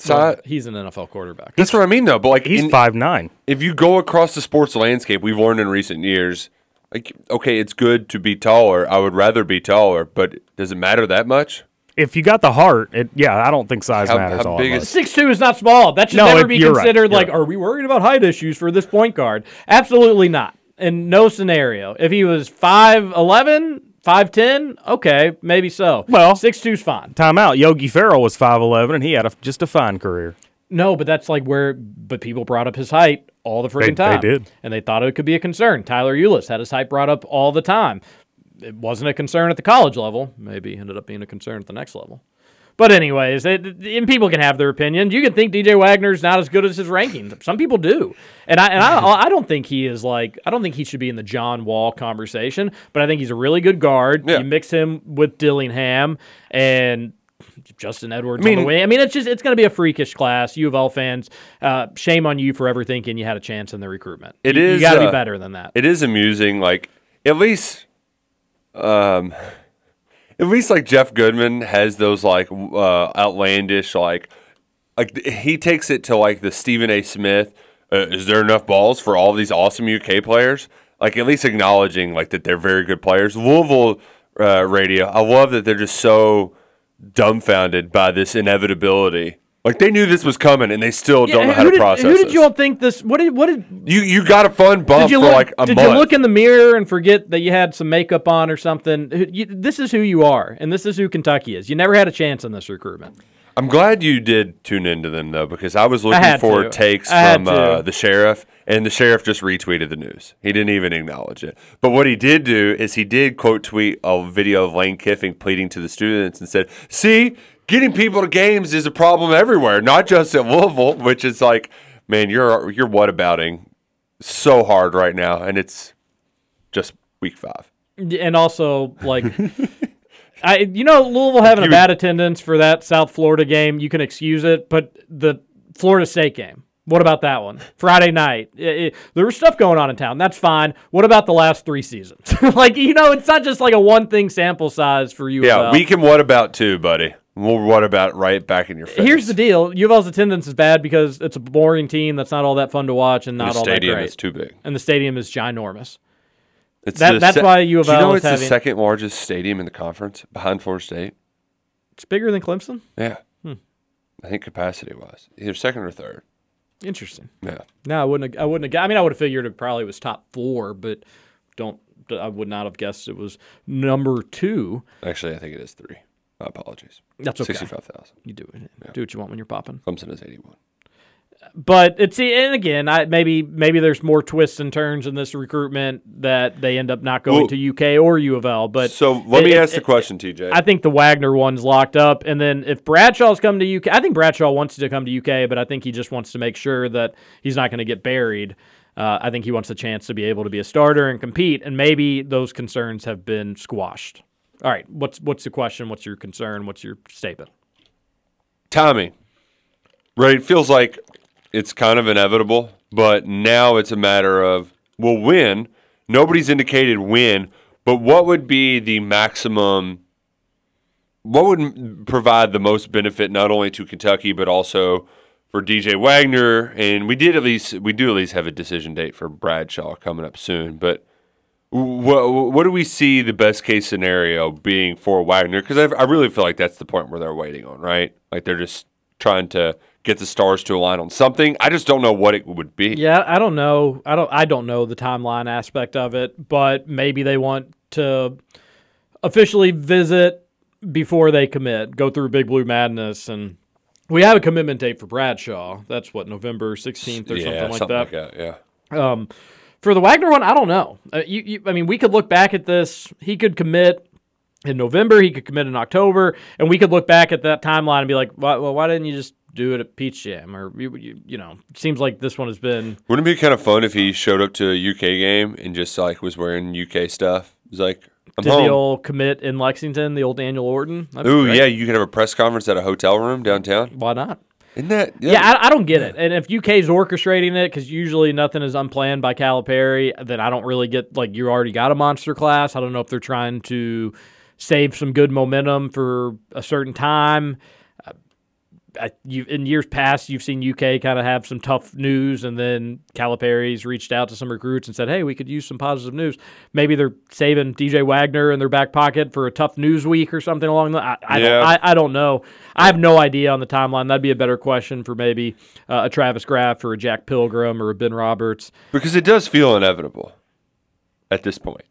Well, si- he's an NFL quarterback. That's what I mean, though. But like, He's in- five nine. If you go across the sports landscape, we've learned in recent years, like, okay, it's good to be taller. I would rather be taller, but does it matter that much? If you got the heart, it yeah, I don't think size How- matters how all big that is- much. 6'2 is not small. That should No, never it- be you're right. considered You're like, are we worried about height issues for this point guard? Absolutely not. In no scenario. If he was 5'11, 5'10, okay, maybe so. Well, 6'2's fine. Timeout. Yogi Ferrell was five eleven, and he had a, just a fine career. No, but that's like where, but people brought up his height all the freaking They- they time. did. And they thought it could be a concern. Tyler Ulis had his height brought up all the time. It wasn't a concern at the college level. Maybe ended up being a concern at the next level. But anyways, it, and people can have their opinions. You can think DJ Wagner's not as good as his rankings. Some people do, and I and I, I don't think he is like I don't think he should be in the John Wall conversation. But I think he's a really good guard. Yeah. You mix him with Dillingham and Justin Edwards I mean- on the way. I mean, it's just it's going to be a freakish class. U of L fans, uh, shame on you for ever thinking you had a chance in the recruitment. It you, is, You got to uh, be better than that. It is amusing, like at least, um, at least like Jeff Goodman has those like uh, outlandish like, like he takes it to like the Stephen A. Smith. Uh, is there enough balls for all these awesome UK players? Like at least acknowledging like that they're very good players. Louisville uh, radio, I love that they're just so dumbfounded by this inevitability. Like they knew this was coming and they still don't know how to did, process Who did you all think this? What did what did you you got a fun bump did you for look? like a did month. you look in the mirror and forget that you had some makeup on or something? This is who you are, and this is who Kentucky is. You never had a chance in this recruitment. I'm glad you did tune into them though, because I was looking had for to. takes from uh, the sheriff, and the sheriff just retweeted the news. He didn't even acknowledge it. But what he did do is he did quote tweet a video of Lane Kiffin pleading to the students and said, "See, getting people to games is a problem everywhere, not just at Louisville." Which is like, man, you're you're whatabouting so hard right now, and it's just week five. And also, like, I you know Louisville having a bad attendance for that South Florida game, you can excuse it, but the Florida State game. What about that one? Friday night. I- I- there was stuff going on in town. That's fine. What about the last three seasons? like, you know, it's not just like a one thing sample size for you. Yeah, we can what about too, buddy. We'll what about right back in your face. Here's the deal: U of L's attendance is bad because it's a boring team that's not all that fun to watch and not the all that stadium is too big. and the stadium is ginormous. It's That- that's se- why U of Do you L know is it's the second largest stadium in the conference behind Florida State? It's bigger than Clemson. Yeah. Hmm. I think capacity wise, either second or third. Interesting. Yeah. No, I wouldn't. Have, I wouldn't have. I mean, I would have figured it probably was top four, but don't. I would not have guessed it was number two. Actually, I think it is three. Apologies. That's okay. Sixty-five thousand. You do it. Do what you want when you're popping. Clemson is eighty-one. But it's and again, I maybe maybe there's more twists and turns in this recruitment that they end up not going Well- to UK or U of L. But So let me it- ask the it- question, TJ. I think the Wagner one's locked up, and then if Bradshaw's come to UK, I think Bradshaw wants to come to UK, but I think he just wants to make sure that he's not going to get buried. Uh, I think he wants a chance to be able to be a starter and compete, and maybe those concerns have been squashed. All right, what's what's the question? What's your concern? What's your statement? Tommy, right? It feels like it's kind of inevitable, but now it's a matter of we'll win. Nobody's indicated when, but what would be the maximum? What would provide the most benefit not only to Kentucky but also for DJ Wagner? And we did at least we do at least have a decision date for Bradshaw coming up soon, but. What, what do we see the best case scenario being for Wagner? Because I, I really feel like that's the point where they're waiting on, right? Like they're just trying to get the stars to align on something. I just don't know what it would be. Yeah, I don't know. I don't. I don't know the timeline aspect of it, but maybe they want to officially visit before they commit. Go through Big Blue Madness, and we have a commitment date for Bradshaw. That's what November sixteenth or yeah, something like that. Yeah. Um, for the Wagner one, I don't know. Uh, you, you, I mean, we could look back at this. He could commit in November. He could commit in October, and we could look back at that timeline and be like, why, well, why didn't you just do it at Peach Jam? Or you, you, you know, seems like this one has been. Wouldn't it be kind of fun if he showed up to a UK game and just like was wearing UK stuff? He's like, I'm Did home. the old commit in Lexington, the old Daniel Orton? That'd Ooh, yeah, you could have a press conference at a hotel room downtown. Why not? Isn't that? Yeah, I, I don't get it. And if UK's orchestrating it, because usually nothing is unplanned by Calipari, then I don't really get like you already got a monster class. I don't know if they're trying to save some good momentum for a certain time. I, you, in years past, you've seen UK kind of have some tough news, and then Calipari's reached out to some recruits and said, "Hey, we could use some positive news." Maybe they're saving DJ Wagner in their back pocket for a tough news week or something along the. I, I, Yeah. don't, I, I don't know. I have no idea on the timeline. That'd be a better question for maybe uh, a Travis Graf or a Jack Pilgrim or a Ben Roberts. Because it does feel inevitable at this point.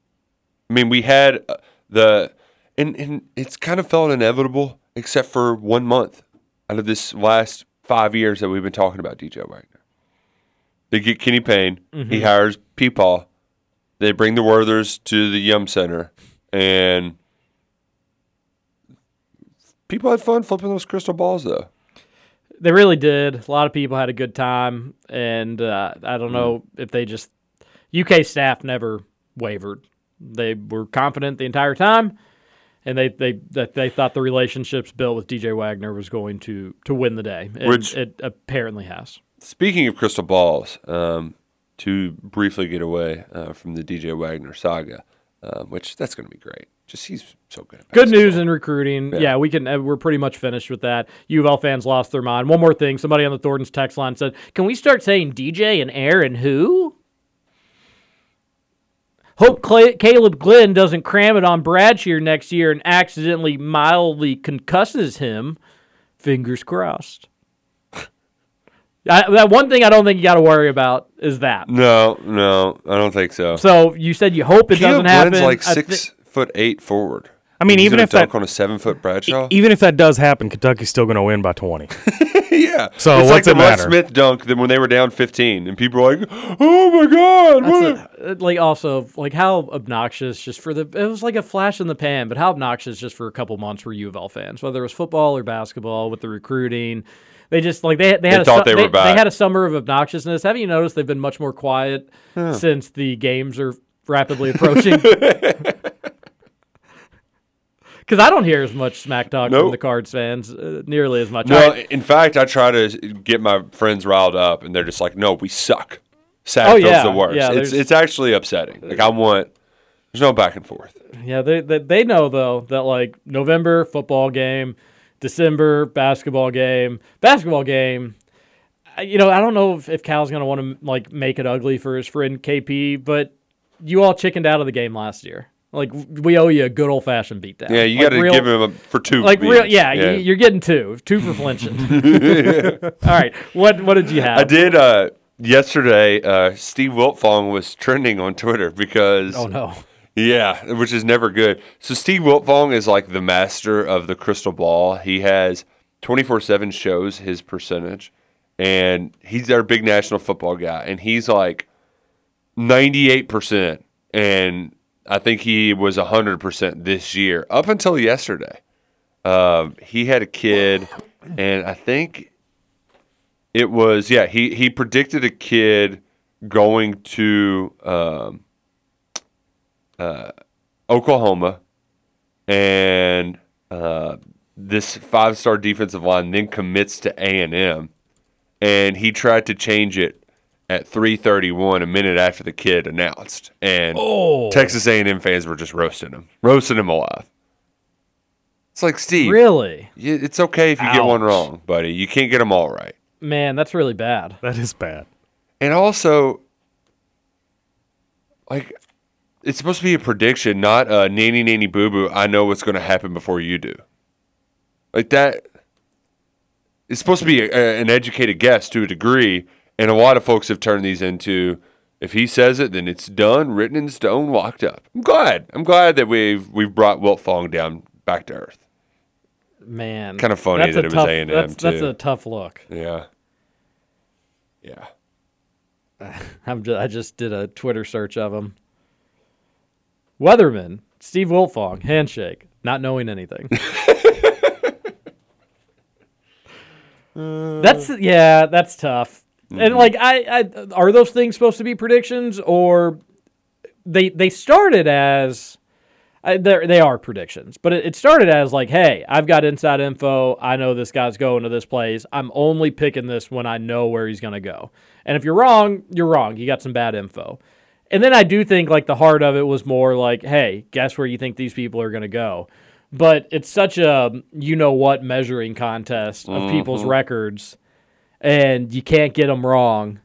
I mean, we had uh, the, and, and it's kind of felt inevitable except for one month out of this last five years that we've been talking about DJ Wagner. They get Kenny Payne. He Mhm. hires Peepaw. They bring the Werthers to the Yum Center. And people had fun flipping those crystal balls, though. They really did. A lot of people had a good time, and uh, I don't know if they just UK staff never wavered. They were confident the entire time, and they they that they thought the relationships built with DJ Wagner was going to to win the day, and Which- it apparently has. Speaking of crystal balls, um, to briefly get away uh, from the DJ Wagner saga, um, which that's going to be great. Just he's so good. At Good news in recruiting. Yeah. Yeah. we can. uh, We're pretty much finished with that. U of L fans lost their mind. One more thing. Somebody on the Thornton's text line said, "Can we start saying DJ and Aaron who?" Hope Cla- Caleb Glenn doesn't cram it on Bradshaw next year and accidentally mildly concusses him. Fingers crossed. I, that one thing I don't think you got to worry about is that. No, no, I don't think so. So you said you hope it Caleb doesn't happen. Glenn's like I six thi- foot eight forward. I mean, He's even gonna if that- on a seven foot Bradshaw, Even if that does happen, Kentucky's still going to win by 20. yeah. So it's what's like the it Russ matter? Smith dunk then when they were down fifteen, and people were like, "Oh my god!" That's what a- uh, like also like how obnoxious just for the it was like a flash in the pan, but how obnoxious just for a couple months were U of L fans, whether it was football or basketball with the recruiting. They just like they they had a thought su- they were back. had a summer of obnoxiousness. Haven't you noticed they've been much more quiet Huh. since the games are rapidly approaching? Because I don't hear as much smack talk from the Cards fans, uh, nearly as much. No, right. in fact, I try to get my friends riled up, and they're just like, "No, we suck." Satterfield's Oh, yeah, the worst. yeah, it's it's actually upsetting. Like I want, there's no back and forth. Yeah, they, they they know though that like November football game, December basketball game, basketball game. You know, I don't know if, if Cal's gonna want to like make it ugly for his friend KP, but you all chickened out of the game last year. Like we owe you a good old fashioned beatdown. Yeah, you Like, got to give him a, for two. Like real, beatings. yeah, y- you're getting two, two for flinching. all right, what what did you have? I did uh, yesterday. Uh, Steve Wiltfong was trending on Twitter because Oh no. Yeah, which is never good. So Steve Wiltfong is like the master of the crystal ball. He has 24/7 shows his percentage and he's our big national football guy and he's like 98% and I think he was 100% this year up until yesterday. Um, he had a kid and I think it was yeah, he he predicted a kid going to um, uh, Oklahoma, and uh, this five-star defensive line then commits to A and M, and he tried to change it at 3:31, a minute after the kid announced, and Oh. Texas A&M fans were just roasting him, roasting him alive. It's like Steve, Really? It's okay if you get one wrong, buddy. You can't get them all right. Man, that's really bad. That is bad. And also, like, it's supposed to be a prediction, not a nanny nanny boo boo. I know what's going to happen before you do. Like that. It's supposed to be a, a- an educated guess to a degree, and a lot of folks have turned these into. If he says it, then it's done, written in stone, locked up. I'm glad. I'm glad that we've we've brought Wiltfong down back to earth. Man, Kinda funny that a it was A&M, That's, that's a tough look. Yeah. Yeah. I'm just, I just did a Twitter search of him. Weatherman, Steve Wiltfong, handshake, not knowing anything. that's yeah, that's tough. And like, I, I are those things supposed to be predictions, or they they started as I, they're- they are predictions, but it, it started as like, hey, I've got inside info. I know this guy's going to this place. I'm only picking this when I know where he's going to go. And if you're wrong, you're wrong. You got some bad info. And then I do think like the heart of it was more like, hey, guess where you think these people are going to go. But it's such a you know what measuring contest of people's Mhm. records, and you can't get them wrong.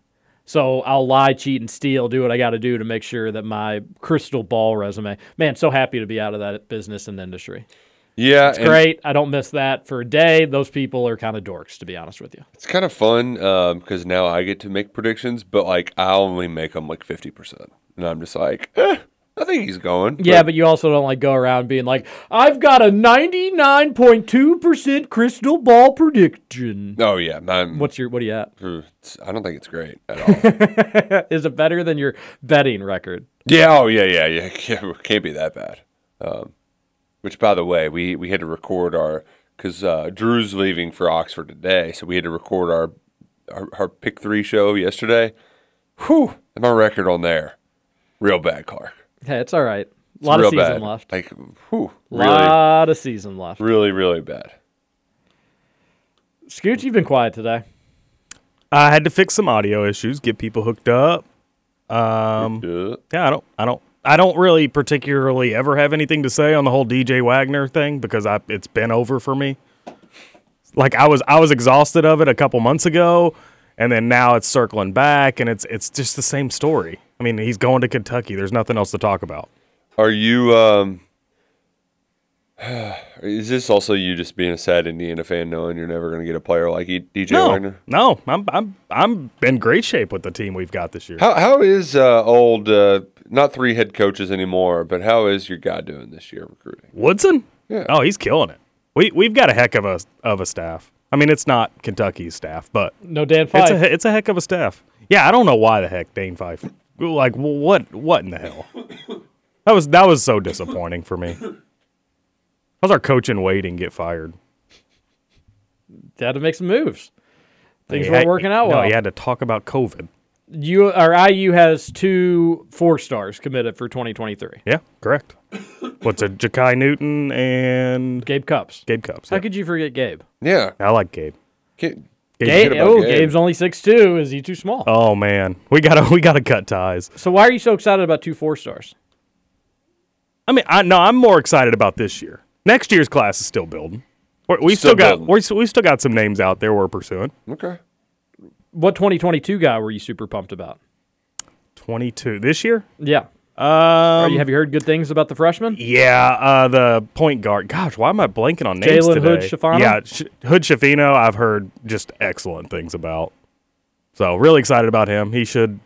So I'll lie, cheat, and steal, do what I got to do to make sure that my crystal ball resume. Man, so happy to be out of that business and industry. Yeah, It's great. I don't miss that for a day. Those people are kind of dorks, to be honest with you. It's kind of fun because now I get to make predictions, but like I only make them like fifty percent, and I'm just like, eh, I think he's going. Yeah, but you also don't like go around being like, I've got a 99.2% crystal ball prediction. Oh yeah, man. What's your what are you at? I don't think it's great at all. Is it better than your betting record? yeah. Oh yeah. Yeah. Yeah. yeah can't be that bad. Um, which, by the way, we we had to record our because uh, Drew's leaving for Oxford today, so we had to record our our, our pick three show yesterday. Whew, and my record on there, real bad, Clark. Hey, it's all right. A lot of season bad. left. Like, whew, really, lot of season left. really, really bad. Scooch, you've been quiet today. I had to fix some audio issues, get people hooked up. Um, Yeah. yeah, I don't, I don't, I don't really particularly ever have anything to say on the whole DJ Wagner thing because I, it's been over for me. Like I was, I was exhausted of it a couple months ago, and then now it's circling back, and it's, it's just the same story. I mean, he's going to Kentucky. There's nothing else to talk about. Are you? um Is this also you just being a sad Indiana fan, knowing you're never going to get a player like E- DJ No, Wagner? no, I'm, I'm, I'm in great shape with the team we've got this year. How how is uh, old? Uh, not three head coaches anymore, but how is your guy doing this year recruiting? Woodson? Yeah. Oh, he's killing it. We we've got a heck of a of a staff. I mean, it's not Kentucky's staff, but No Dan it's a it's a heck of a staff. Yeah, I don't know why the heck Dane Fife. Like what what in the hell? That was that was so disappointing for me. How's our coach in waiting get fired? had to make some moves. Things He weren't working out no, well. he had to talk about COVID. You or IU has two four stars committed for 2023. Yeah, correct. What's a Jakai Newton and Gabe Cupps. Gabe Cupps? How yeah. could you forget Gabe? Yeah, I like Gabe. Can't- Gabe- Gabe forget about oh, Gabe. Gabe's only six two. Is he too small? Oh man, we gotta we gotta cut ties. So why are you so excited about two four stars? I mean, I no, I'm more excited about this year. Next year's class is still building. We're- We've Still still, got we're, we've still got some names out there we're pursuing. okay. What 2022 guy were you super pumped about? 22 this year. Yeah. Um, you, have you heard good things about the freshman? yeah, uh, the point guard. Gosh, why am I blanking on names Jalen? Hood-Schifino? Yeah, Sh- Hood-Schifino. I've heard just excellent things about. So really excited about him. He should.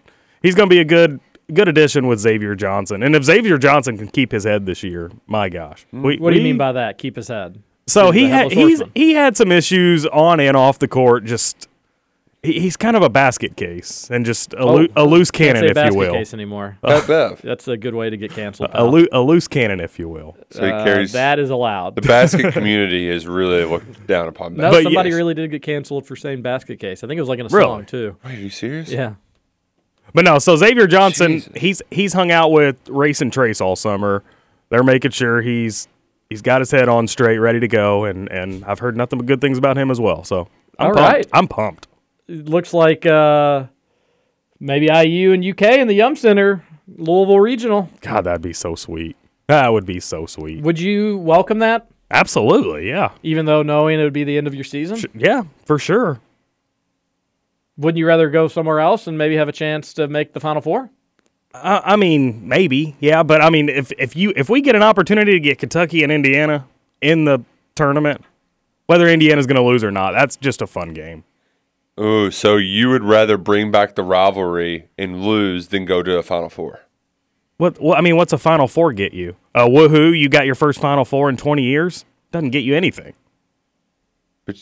He's going to be a good good addition with Xavier Johnson. And if Xavier Johnson can keep his head this year, my gosh. We, What do you we- mean by that? Keep his head. So He's he had he's he had some issues on and off the court. Just he, he's kind of a basket case and just a, Oh, loo- a loose Can't cannon, say if you basket will. case anymore. Pat Bev. That's a good way to get canceled. A, pal. loo- a loose cannon, if you will. So he Uh, carries that is allowed. the basket community is really looked down upon. No, That. But somebody yes. really did get canceled for saying basket case. I think it was like in a Really? song too. Wait, are you serious? Yeah. But no, so Xavier Johnson, Jesus. he's he's hung out with Race and Trace all summer. They're making sure he's he's got his head on straight, ready to go, and and I've heard nothing but good things about him as well. So I'm All pumped. right. I'm pumped. It looks like uh, maybe IU and UK in the Yum Center, Louisville Regional. God, that'd be so sweet. That would be so sweet. Would you welcome that, Absolutely, yeah, even though knowing it would be the end of your season? Sh- yeah, for sure. Wouldn't you rather go somewhere else and maybe have a chance to make the Final Four? I, I mean, maybe, yeah, but I mean, if if you if we get an opportunity to get Kentucky and Indiana in the tournament, whether Indiana's going to lose or not, that's just a fun game. Oh, so you would rather bring back the rivalry and lose than go to a Final Four? What? Well, I mean, what's a Final Four get you? Uh, woohoo! You got your first Final Four in twenty years. Doesn't get you anything. But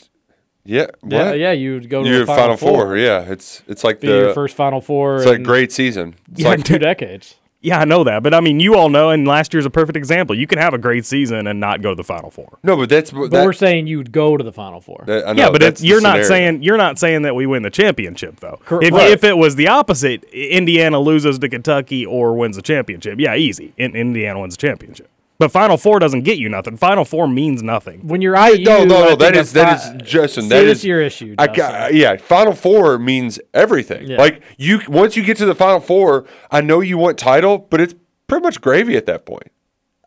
yeah, Yeah, what? yeah, you would go to You're the Final, Four. Yeah, it's it's like Be your the first Final Four. it's like great season. It's Yeah, like two decades. Yeah, I know that, but I mean, you all know, and last year's a perfect example. You can have a great season and not go to the Final Four. no, but that's But that, we're saying you would go to the Final Four. that- I know, yeah, but it, you're not scenario. saying you're not saying that we win the championship though. Cor- If, right. if it was the opposite, Indiana loses to Kentucky or wins the championship, yeah, easy. In, Indiana wins the championship. But Final Four doesn't get you nothing. Final Four means nothing. when you're IU, No, no, I no. think That a is that fi- is Justin. See, That this is your issue. I got, yeah, Final Four means everything. Yeah. Like you, once you get to the Final Four, I know you want title, but it's pretty much gravy at that point.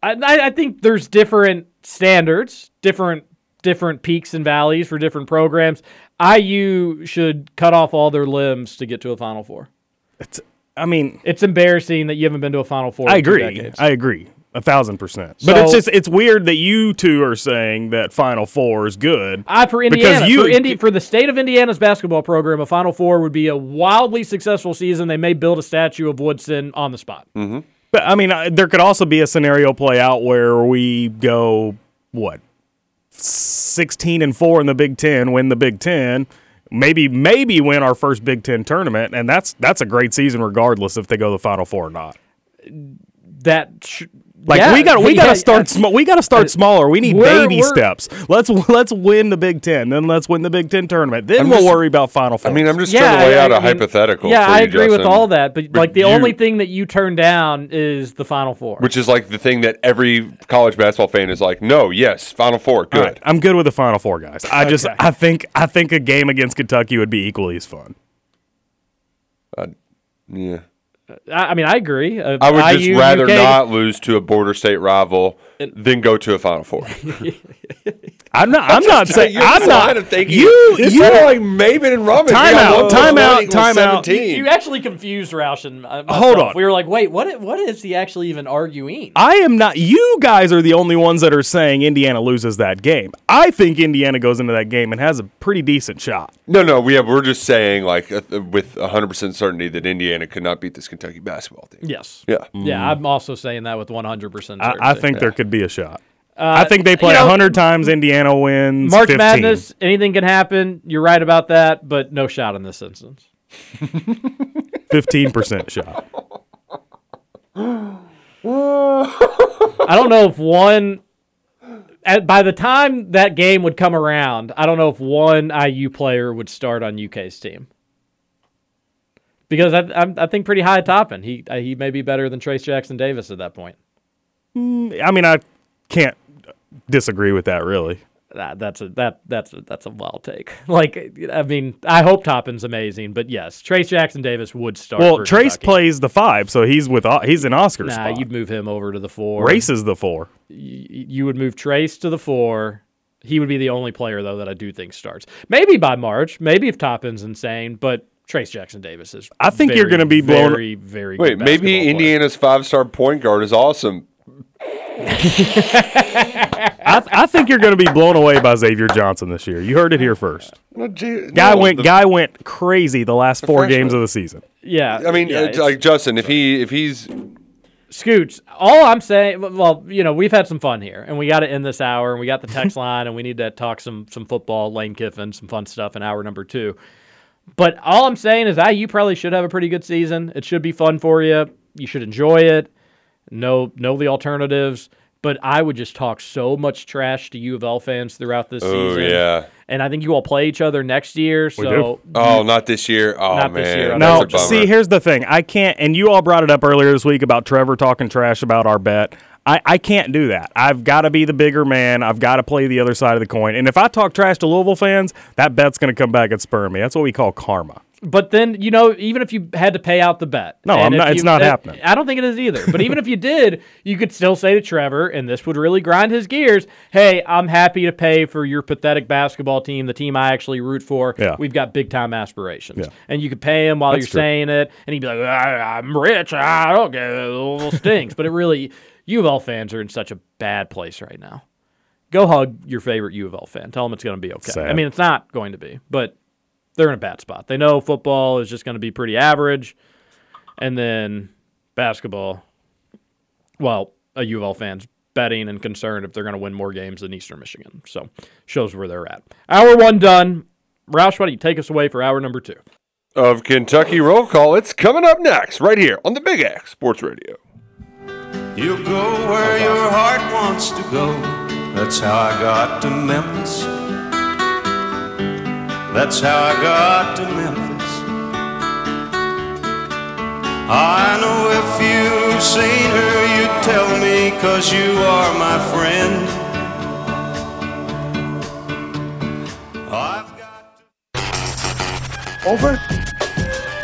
I, I I think there's different standards, different different peaks and valleys for different programs. IU should cut off all their limbs to get to a Final Four. It's, I mean, It's embarrassing that you haven't been to a Final Four. I in two agree. decades. I agree. A thousand percent. But it's just it's weird that you two are saying that Final Four is good. I for Because Indiana you- for, Indi- for the state of Indiana's basketball program, a Final Four would be a wildly successful season. They may build a statue of Woodson on the spot. Mm-hmm. But I mean, I- there could also be a scenario play out where we go what sixteen and four in the Big Ten, win the Big Ten, maybe maybe win our first Big Ten tournament, and that's that's a great season regardless if they go to the Final Four or not. That sh- Like Yeah, we got we got to start yeah. small. We got to start smaller. We need We're- baby we're- steps. Let's let's win the Big Ten. Then let's win the Big Ten tournament. Then I'm we'll just- worry about Final Four. I mean, I'm just Yeah, trying to lay I- out a I mean, hypothetical. Yeah, for I you, agree with all that, but, But like the you- only thing that you turn down is the Final Four. which is like the thing that every college basketball fan is like, no, yes, Final Four, good. All right, I'm good with the Final Four, guys. I just I think I think a game against Kentucky would be equally as fun. Uh, yeah. I, mean, I agree. Uh, I would just IU, rather UK not lose to a border state rival than go to a Final Four. I'm not. I'm not saying. I'm not. line of thinking. You. You You. sound like Maven and Robin. Time Yeah, out, time out, time out. 17. You actually confused Roush and uh, myself. Hold on. We were like, wait, what? What is he actually even arguing? I am not. You guys are the only ones that are saying Indiana loses that game. I think Indiana goes into that game and has a pretty decent shot. No, no, we have, we're just saying like uh, with 100% certainty that Indiana could not beat this Kentucky basketball team. Yes. Yeah. Yeah, I'm also saying that with 100. percent I, I think there could be a shot. Uh, I think they play you know, 100 times. Indiana wins. March 15. Madness. Anything can happen. You're right about that, but no shot in this instance. 15% shot. I don't know if one. At, by the time that game would come around, I don't know if one IU player would start on UK's team. Because I, I, I think pretty high topping. He uh, he may be better than Trace Jackson Davis at that point. I mean, I can't disagree with that really. That, that's a that that's a, that's a wild take. Like I mean, I hope Toppin's amazing, but yes, Trace Jackson Davis would start. Well, Trace Kentucky. plays the five, so he's with O- he's in Oscar's Nah, spot. you'd move him over to the four. Race is the four. y- you would move Trace to the four. He would be the only player though that I do think starts. Maybe by March, maybe if Toppin's insane, but Trace Jackson Davis is. I think you're gonna be blown- very, very. Wait, good maybe. Indiana's five star point guard is awesome. I, I think you're going to be blown away by Xavier Johnson this year. You heard it here first. No, J- Guy no, went the- guy went crazy the last four freshman. games of the season. Yeah, I mean, yeah, uh, like Justin, if he if he's Scoots, all I'm saying, well, you know, we've had some fun here, and we got to end this hour, and we got the text line, and we need to talk some some football, Lane Kiffin, some fun stuff in hour number two. But all I'm saying is, I you probably should have a pretty good season. It should be fun for you. You should enjoy it. Know know the alternatives. But I would just talk so much trash to U of L fans throughout this Oh, season. yeah. And I think you all play each other next year. So do. oh, not this year. Oh Not man, this year, No, see, here's the thing. I can't, and you all brought it up earlier this week about Trevor talking trash about our bet. I, I can't do that. I've got to be the bigger man. I've got to play the other side of the coin. And if I talk trash to Louisville fans, that bet's going to come back and spur me. That's what we call karma. But then you know, even if you had to pay out the bet, No, I'm not- it's not uh, happening. I don't think it is either. But even if you did, you could still say to Trevor, and this would really grind his gears. Hey, I'm happy to pay for your pathetic basketball team, the team I actually root for. Yeah. We've got big time aspirations, Yeah. and you could pay him while That's you're true. saying it, and he'd be like, I, "I'm rich. I don't get it. Louisville stinks." but it really, U of L fans are in such a bad place right now. Go hug your favorite U of L fan. Tell them it's going to be okay. I mean, it's not going to be, but they're in a bad spot. They know football is just going to be pretty average, and then basketball. Well, a U of L fans betting and concerned if they're going to win more games than Eastern Michigan. So shows where they're at. Hour one done. Roush, why don't you take us away for hour number two? of Kentucky roll call. It's coming up next, right here on the Big X Sports Radio. You go where your heart wants to go. That's how I got to Memphis. That's how I got to Memphis. I know if you've seen her, you'd tell me, cause you are my friend. I've Over?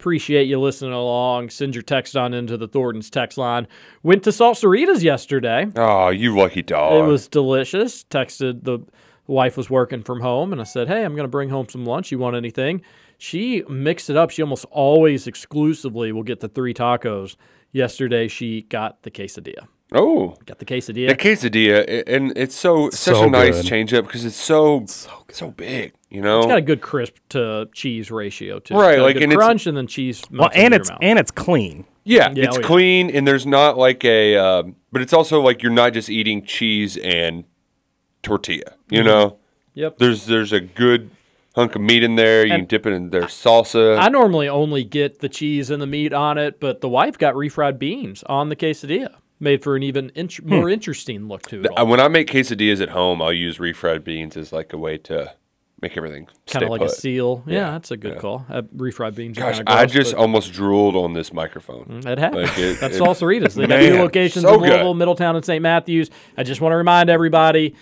Appreciate you listening along. Send your text on into the Thornton's text line. Went to Salsaritas yesterday. Oh, you lucky dog. It was delicious. Texted the wife was working from home, and I said, "Hey, I'm going to bring home some lunch. You want anything?" She mixed it up. She almost always exclusively will get the three tacos. Yesterday, she got the quesadilla. Oh, got the quesadilla. The quesadilla, and it's so, such So a nice good. change up because it's so so, big. You know, It's got a good crisp to cheese ratio too. Right, Got a like, good and it's- crunch and then cheese. Well, melts into and your it's mouth. and it's clean. Yeah, Yeah, it's oh, yeah. clean and there's not like a, um, but it's also like you're not just eating cheese and tortilla. You Mhm. know, Yep. There's there's a good hunk of meat in there. You And- can dip it in their salsa. I normally only get the cheese and the meat on it, but the wife got refried beans on the quesadilla, made for an even int- more interesting look to it. Uh, when I make quesadillas at home, I'll use refried beans as like a way to make everything Kind of like a seal. Yeah, Yeah, that's a good yeah. call. Uh, refried beans. are Gosh, kinda I just almost drooled on this microphone. It happens. Like, it- That's it- Salsaritas. They got new locations so in Louisville, good. Middletown, and St. Matthews. I just want to remind everybody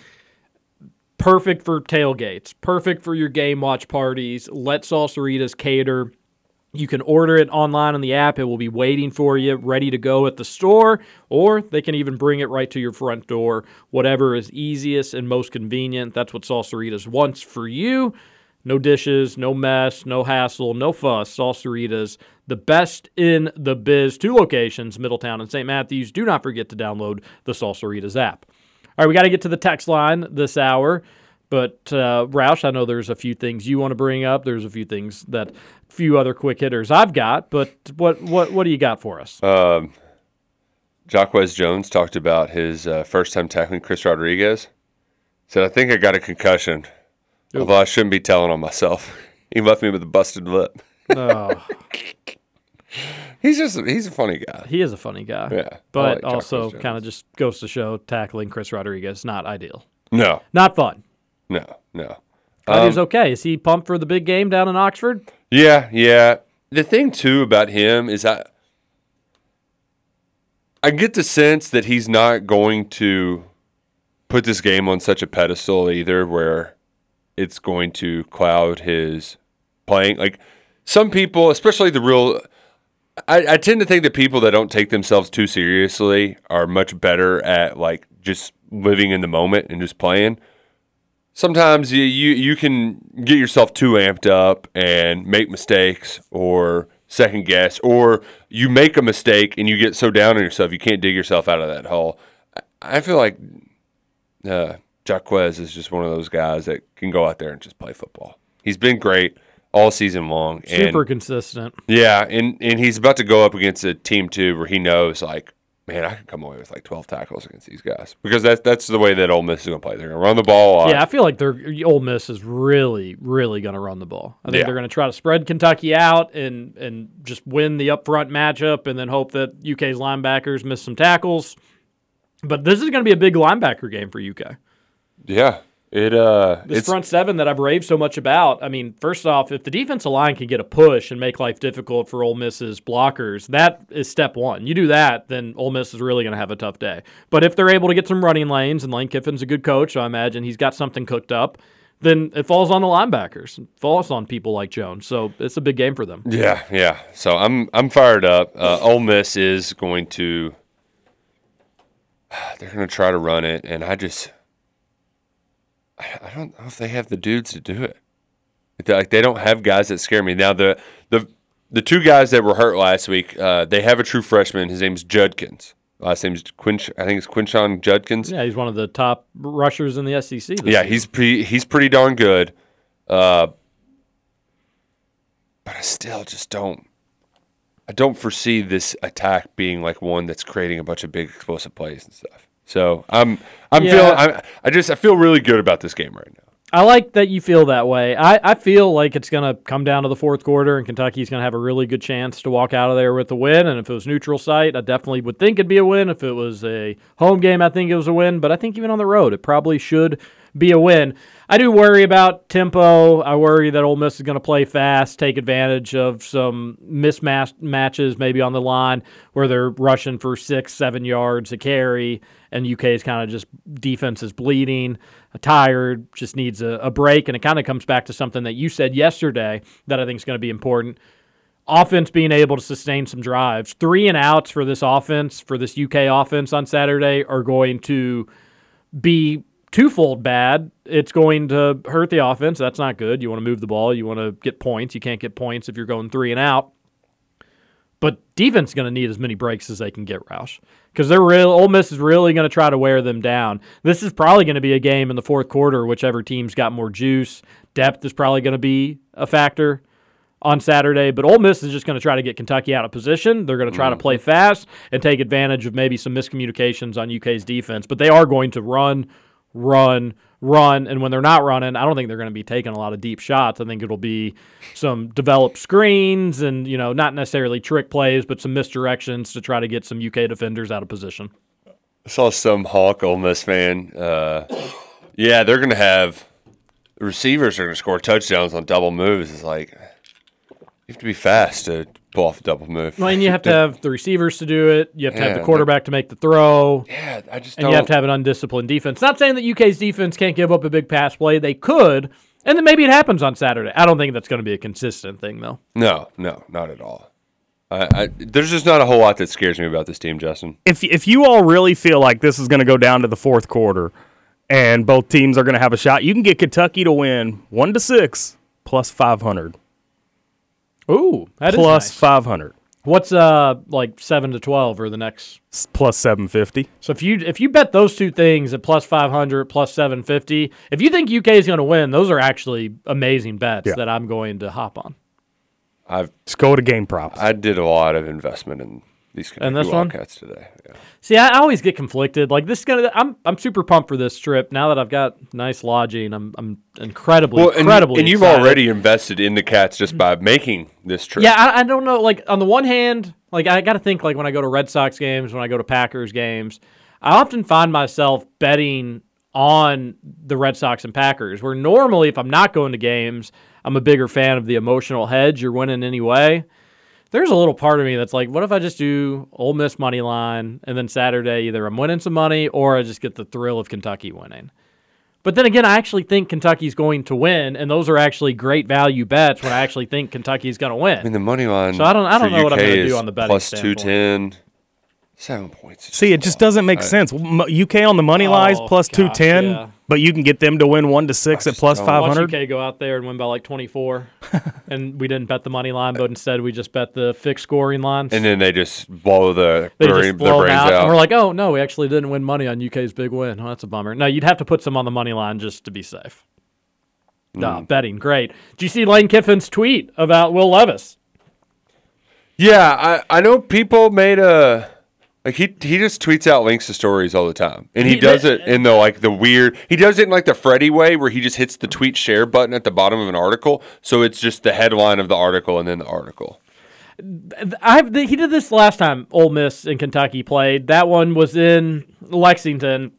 perfect for tailgates, perfect for your game watch parties. Let Salsaritas cater. You can order it online on the app. It will be waiting for you, ready to go at the store, or they can even bring it right to your front door. Whatever is easiest and most convenient. That's what Salsaritas wants for you. No dishes, no mess, no hassle, no fuss. Salsaritas, the best in the biz. Two locations, Middletown and St. Matthews. Do not forget to download the Salsaritas app. All right, we got to get to the text line this hour. But uh, Roush, I know there's a few things you want to bring up. There's a few things that, a few other quick hitters I've got. But what what what do you got for us? Um, Jacquez Jones talked about his uh, first time tackling Chris Rodriguez. Said, I think I got a concussion. Although I shouldn't be telling on myself. He left me with a busted lip. Oh, He's just he's a funny guy. he is a funny guy. Yeah, but like also kind of just goes to show tackling Chris Rodriguez not ideal, No, not fun. No, no. Um, okay. Is he pumped for the big game down in Oxford? Yeah, yeah. The thing too about him is I I get the sense that he's not going to put this game on such a pedestal either where it's going to cloud his playing. Like some people, especially the real I, I tend to think that people that don't take themselves too seriously are much better at like just living in the moment and just playing sometimes you, you you can get yourself too amped up and make mistakes or second guess or you make a mistake and you get so down on yourself you can't dig yourself out of that hole. I- feel like uh, Jacquez is just one of those guys that can go out there and just play football. He's been great all season long. And Super consistent. yeah, and and he's about to go up against a team too where he knows like, man, I could come away with like twelve tackles against these guys because that's that's the way that Ole Miss is going to play. They're going to run the ball. Yeah, I feel like they're Ole Miss is really, really going to run the ball. I think Yeah. they're going to try to spread Kentucky out and and just win the upfront matchup, and then hope that UK's linebackers miss some tackles. But this is going to be a big linebacker game for UK. Yeah, it uh, This it's front seven that I've raved so much about. I mean, first off, if the defensive line can get a push and make life difficult for Ole Miss's blockers, that is step one. You do that, then Ole Miss is really going to have a tough day. But if they're able to get some running lanes, and Lane Kiffin's a good coach, so I imagine he's got something cooked up, then it falls on the linebackers. It falls on people like Jones. So it's a big game for them. yeah, yeah. So I'm I'm fired up. Uh, Ole Miss is going to they're going to try to run it, and I just I don't know if they have the dudes to do it. Like they don't have guys that scare me. Now the the the two guys that were hurt last week, uh, they have a true freshman. His name's Judkins. Last name's Quinch. I think it's Quinshon Judkins. Yeah, he's one of the top rushers in the SEC. This Yeah, season. he's pretty. He's pretty darn good. Uh, but I still just don't. I don't foresee this attack being like one that's creating a bunch of big explosive plays and stuff. So I'm. I'm Yeah. feeling. I'm, I just. I feel really good about this game right now. I like that you feel that way. I, I feel like it's going to come down to the fourth quarter, and Kentucky's going to have a really good chance to walk out of there with a win. And if it was neutral site, I definitely would think it'd be a win. If it was a home game, I think it was a win. But I think even on the road, it probably should be a win. I do worry about tempo. I worry that Ole Miss is going to play fast, take advantage of some mismatch matches maybe on the line where they're rushing for six, seven yards a carry, and UK is kind of just defense is bleeding, tired, just needs a, a break. And it kind of comes back to something that you said yesterday that I think is going to be important. Offense being able to sustain some drives. Three and outs for this offense, for this UK offense on Saturday, are going to be twofold bad. It's going to hurt the offense. That's not good. You want to move the ball. You want to get points. You can't get points if you're going three and out. But defense is going to need as many breaks as they can get, Roush, because they're real. Ole Miss is really going to try to wear them down. This is probably going to be a game in the fourth quarter, whichever team's got more juice. Depth is probably going to be a factor on Saturday, but Ole Miss is just going to try to get Kentucky out of position. They're going to try to mm-hmm. play fast and take advantage of maybe some miscommunications on UK's defense, but they are going to run, run, run. And when they're not running, I don't think they're going to be taking a lot of deep shots. I think it'll be some developed screens and, you know, not necessarily trick plays, but some misdirections to try to get some UK defenders out of position. I saw some Hawk Ole Miss fan. Uh, yeah, they're going to have receivers are going to score touchdowns on double moves. It's like you have to be fast to pull off a double move. Well, and you have to have the receivers to do it. You have to have the quarterback to make the throw. Yeah, I just and you have to have an undisciplined defense. Not saying that UK's defense can't give up a big pass play. They could, and then maybe it happens on Saturday. I don't think that's going to be a consistent thing, though. No, no, not at all. I, I, there's just not a whole lot that scares me about this team, Justin. If if you all really feel like this is going to go down to the fourth quarter, and both teams are going to have a shot, you can get Kentucky to win one to six plus five hundred. Ooh, that is plus nice. five hundred. What's uh like seven to twelve or the next plus seven fifty? So if you if you bet those two things at plus five hundred, plus seven fifty, if you think UK is going to win, those are actually amazing bets Yeah. that I'm going to hop on. I've Let's go to game props. I did a lot of investment in these And this one? Wildcats today. Yeah. See, I I always get conflicted. Like this is gonna, I'm I'm super pumped for this trip. Now that I've got nice lodging, I'm I'm incredibly Well, and, incredibly. and you've excited. already invested in the Cats just by making this trip. Yeah, I, I don't know. Like on the one hand, like I got to think like when I go to Red Sox games, when I go to Packers games, I often find myself betting on the Red Sox and Packers. Where normally, if I'm not going to games, I'm a bigger fan of the emotional hedge. You're winning anyway. There's a little part of me that's like, what if I just do Ole Miss money line, and then Saturday either I'm winning some money or I just get the thrill of Kentucky winning. But then again, I actually think Kentucky's going to win, and those are actually great value bets when I actually think Kentucky's going to win. I mean, the money line. So I don't- I don't know what I'm gonna do on the betting two ten. Seven points. See, it just doesn't make I- sense. UK on the money lines Oh, plus gosh, two ten, yeah. but you can get them to win one to six at plus five hundred. don't- Watch. UK go out there and win by like 24, and we didn't bet the money line, but instead we just bet the fixed scoring lines. And then they just blow the they brain, just their blow 'em brains out, out. and we're like, oh no, we actually didn't win money on UK's big win. Oh, that's a bummer. No, you'd have to put some on the money line just to be safe. Mm. Nah, betting, great. Do you see Lane Kiffin's tweet about Will Levis? yeah, I, I know people made a like he he just tweets out links to stories all the time, and he, He- does it in the like the weird. He does it in like the Freddy way, where he just hits the tweet share button at the bottom of an article, so it's just the headline of the article and then the article. I've he did this last time Ole Miss and Kentucky played. That one was in Lexington,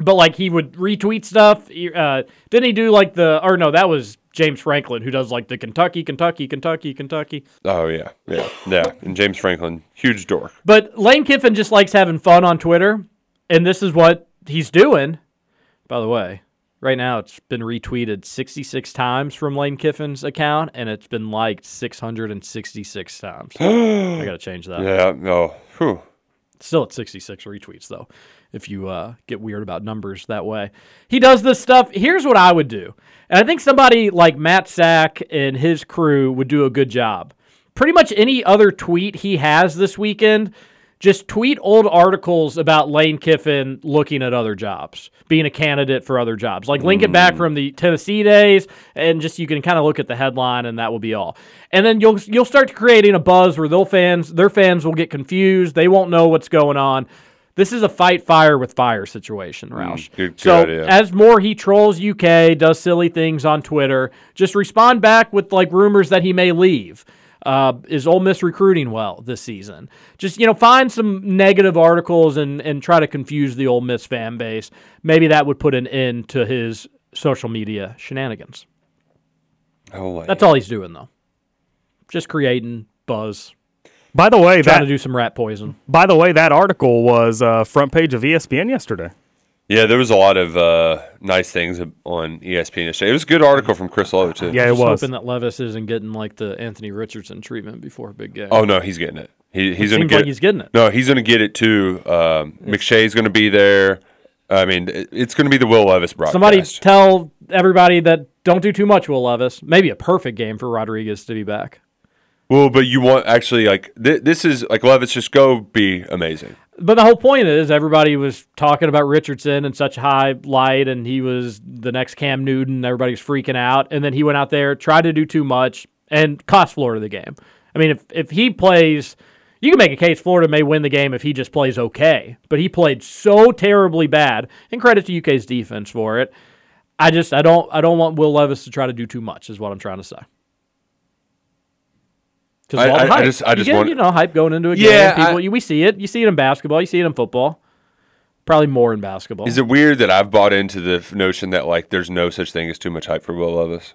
but like he would retweet stuff. He, Uh, didn't he do like the or no? That was James Franklin who does like the Kentucky, Kentucky, Kentucky, Kentucky. Oh yeah, yeah, yeah. And James Franklin, huge dork. But Lane Kiffin just likes having fun on Twitter, and this is what he's doing. By the way, right now it's been retweeted 66 times from Lane Kiffin's account, and it's been liked 666 times. I got to change that. Yeah, oh, no. Whew. Still at 66 retweets, though, if you uh, get weird about numbers that way. He does this stuff. Here's what I would do. And I think somebody like Matt Sack and his crew would do a good job. Pretty much any other tweet he has this weekend, just tweet old articles about Lane Kiffin looking at other jobs, being a candidate for other jobs. Like link it back mm. from the Tennessee days, and just you can kind of look at the headline, and that will be all. And then you'll you'll start creating a buzz where they'll fans their fans will get confused. They won't know what's going on. This is a fight fire with fire situation, mm, Roush. good- good so idea. as more he trolls UK, does silly things on Twitter, just respond back with like rumors that he may leave. Uh, is Ole Miss recruiting well this season? Just you know, find some negative articles and and try to confuse the Ole Miss fan base. Maybe that would put an end to his social media shenanigans. Oh, That's all he's doing though. Just creating buzz. By the way, trying that to do some rat poison. by the way, that article was uh, front page of ESPN yesterday. Yeah, there was a lot of uh, nice things on ESPN yesterday. It was a good article from Chris Low too. Yeah, it Just was. hoping that Levis isn't getting like the Anthony Richardson treatment before a big game. Oh no, he's getting it. He, he's It gonna seems get like he's getting it. No, he's gonna get it too. Um, McShay's gonna be there. I mean, it's gonna be the Will Levis broadcast. Somebody tell everybody that don't do too much, Will Levis. Maybe a perfect game for Rodriguez to be back. Well, but you want actually like th- this is like Levis just go be amazing. But the whole point is everybody was talking about Richardson in such high light, and he was the next Cam Newton. Everybody was freaking out, and then he went out there, tried to do too much, and cost Florida the game. I mean, if if he plays, you can make a case Florida may win the game if he just plays okay. But he played so terribly bad, and credit to UK's defense for it. I just I don't I don't want Will Levis to try to do too much. Is what I'm trying to say. Because I- all the I- I hype. just- I You just get, want- you know hype going into a game. Yeah, people, I- you, we see it. You see it in basketball. You see it in football. Probably more in basketball. Is it weird that I've bought into the notion that like there's no such thing as too much hype for Will Levis?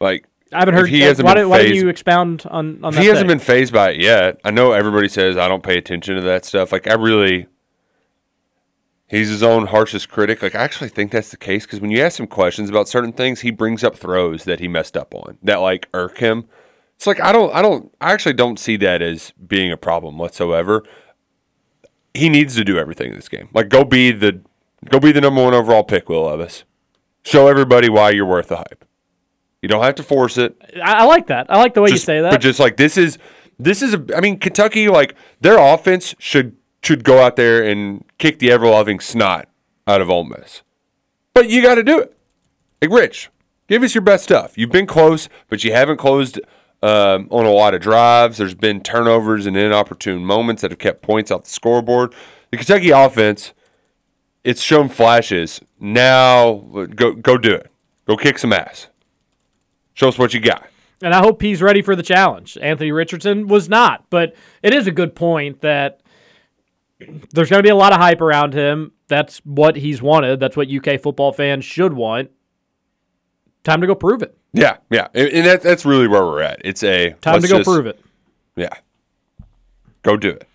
Like I haven't heard. He hasn't why, been why don't you expound on on that? he hasn't take? been phased by it yet. I know everybody says I don't pay attention to that stuff. Like I really, he's his own harshest critic. Like I actually think that's the case because when you ask him questions about certain things, he brings up throws that he messed up on that like irk him. It's like I don't, I don't, I actually don't see that as being a problem whatsoever. He needs to do everything in this game. Like go be the, go be the number one overall pick, Will Levis. Show everybody why you're worth the hype. You don't have to force it. I, I like that. I like the way Just- you say that. But just like this is this is a I mean Kentucky like their offense should should go out there and kick the ever loving snot out of Ole Miss. But you got to do it. Like Rich, give us your best stuff. You've been close, but you haven't closed um, on a lot of drives. There's been turnovers and inopportune moments that have kept points off the scoreboard. The Kentucky offense, it's shown flashes. Now go go do it. Go kick some ass. Show us what you got. and I hope he's ready for the challenge. Anthony Richardson was not, but it is a good point that there's going to be a lot of hype around him. That's what he's wanted. That's what UK football fans should want. Time to go prove it. Yeah, yeah, and, and that, that's really where we're at. It's a Time to go just- prove it. Yeah, go do it.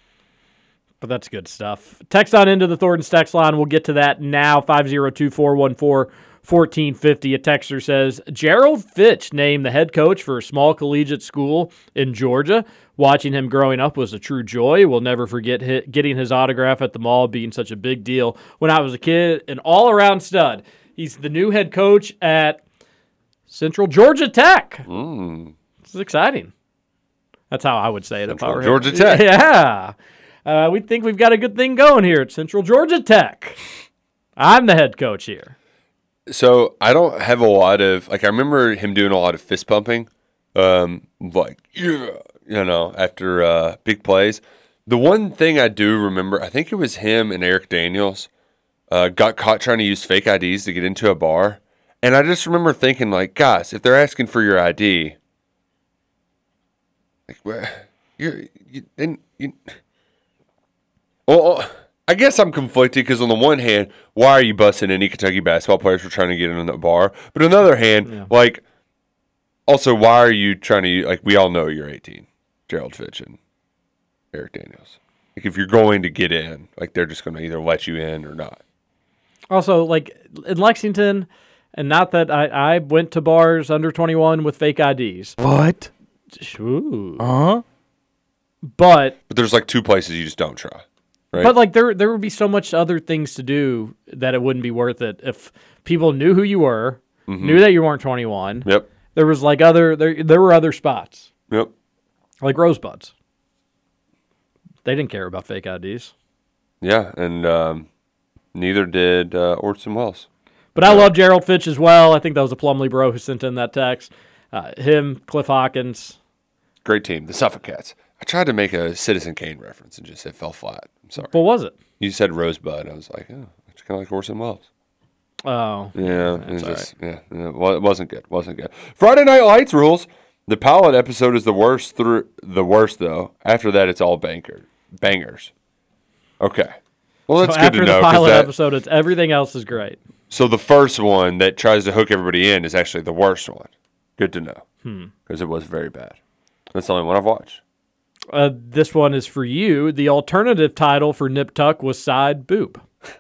But that's good stuff. Text on into the Thornton's text line. We'll get to that now. 502 414 1450. A texter says Gerald Fitch named the head coach for a small collegiate school in Georgia. Watching him growing up was a true joy. We'll never forget getting his autograph at the mall being such a big deal when I was a kid. An all around stud. He's the new head coach at Central Georgia Tech. Mm. This is exciting. That's how I would say it if I Central were Georgia. Tech. Yeah. Uh, we think we've got a good thing going here at Central Georgia Tech. I'm the head coach here. So I don't have a lot of like I remember him doing a lot of fist pumping, um, like yeah, you know, after uh, big plays. The one thing I do remember, I think it was him and Erik Daniels, uh, got caught trying to use fake IDs to get into a bar, and I just remember thinking like, guys, if they're asking for your ID, like, well, you're you, then you. Well, I guess I'm conflicted because on the one hand, why are you busting any Kentucky basketball players for trying to get in the bar? But on the other hand, like, also why are you trying to like? We all know you're 18, Gerald Fitch and Erik Daniels. Like, if you're going to get in, like they're just going to either let you in or not. Also, like in Lexington, and not that I, I went to bars under 21 with fake IDs. What? Ooh. Uh huh. But But there's like two places you just don't try, right? but like there there would be so much other things to do that it wouldn't be worth it if people knew who you were, Mhm. knew that you weren't 21. Yep. There was like other there there were other spots. Yep. Like Rosebuds. They didn't care about fake IDs. yeah, and um, neither did uh, Orson Welles. But I love Gerald Fitch as well. I think that was a Plumley bro who sent in that text. Uh, him, Cliff Hawkins. Great team, the Suffolk Cats. I tried to make a Citizen Kane reference and just it fell flat. I'm sorry. What was it? You said Rosebud. I was like, oh, it's kind of like Orson Welles. Oh. Yeah, it just yeah, yeah, well, it wasn't good. wasn't good. Friday Night Lights rules. The pilot episode is the worst through the worst though. After that, it's all banker bangers. Okay. Well, that's so good to know. After the pilot that- episode, it's everything else is great. So the first one that tries to hook everybody in is actually the worst one. Good to know. Hmm. Because it was very bad. That's the only one I've watched. Uh, this one is for you. The alternative title for Nip Tuck was Side Boob.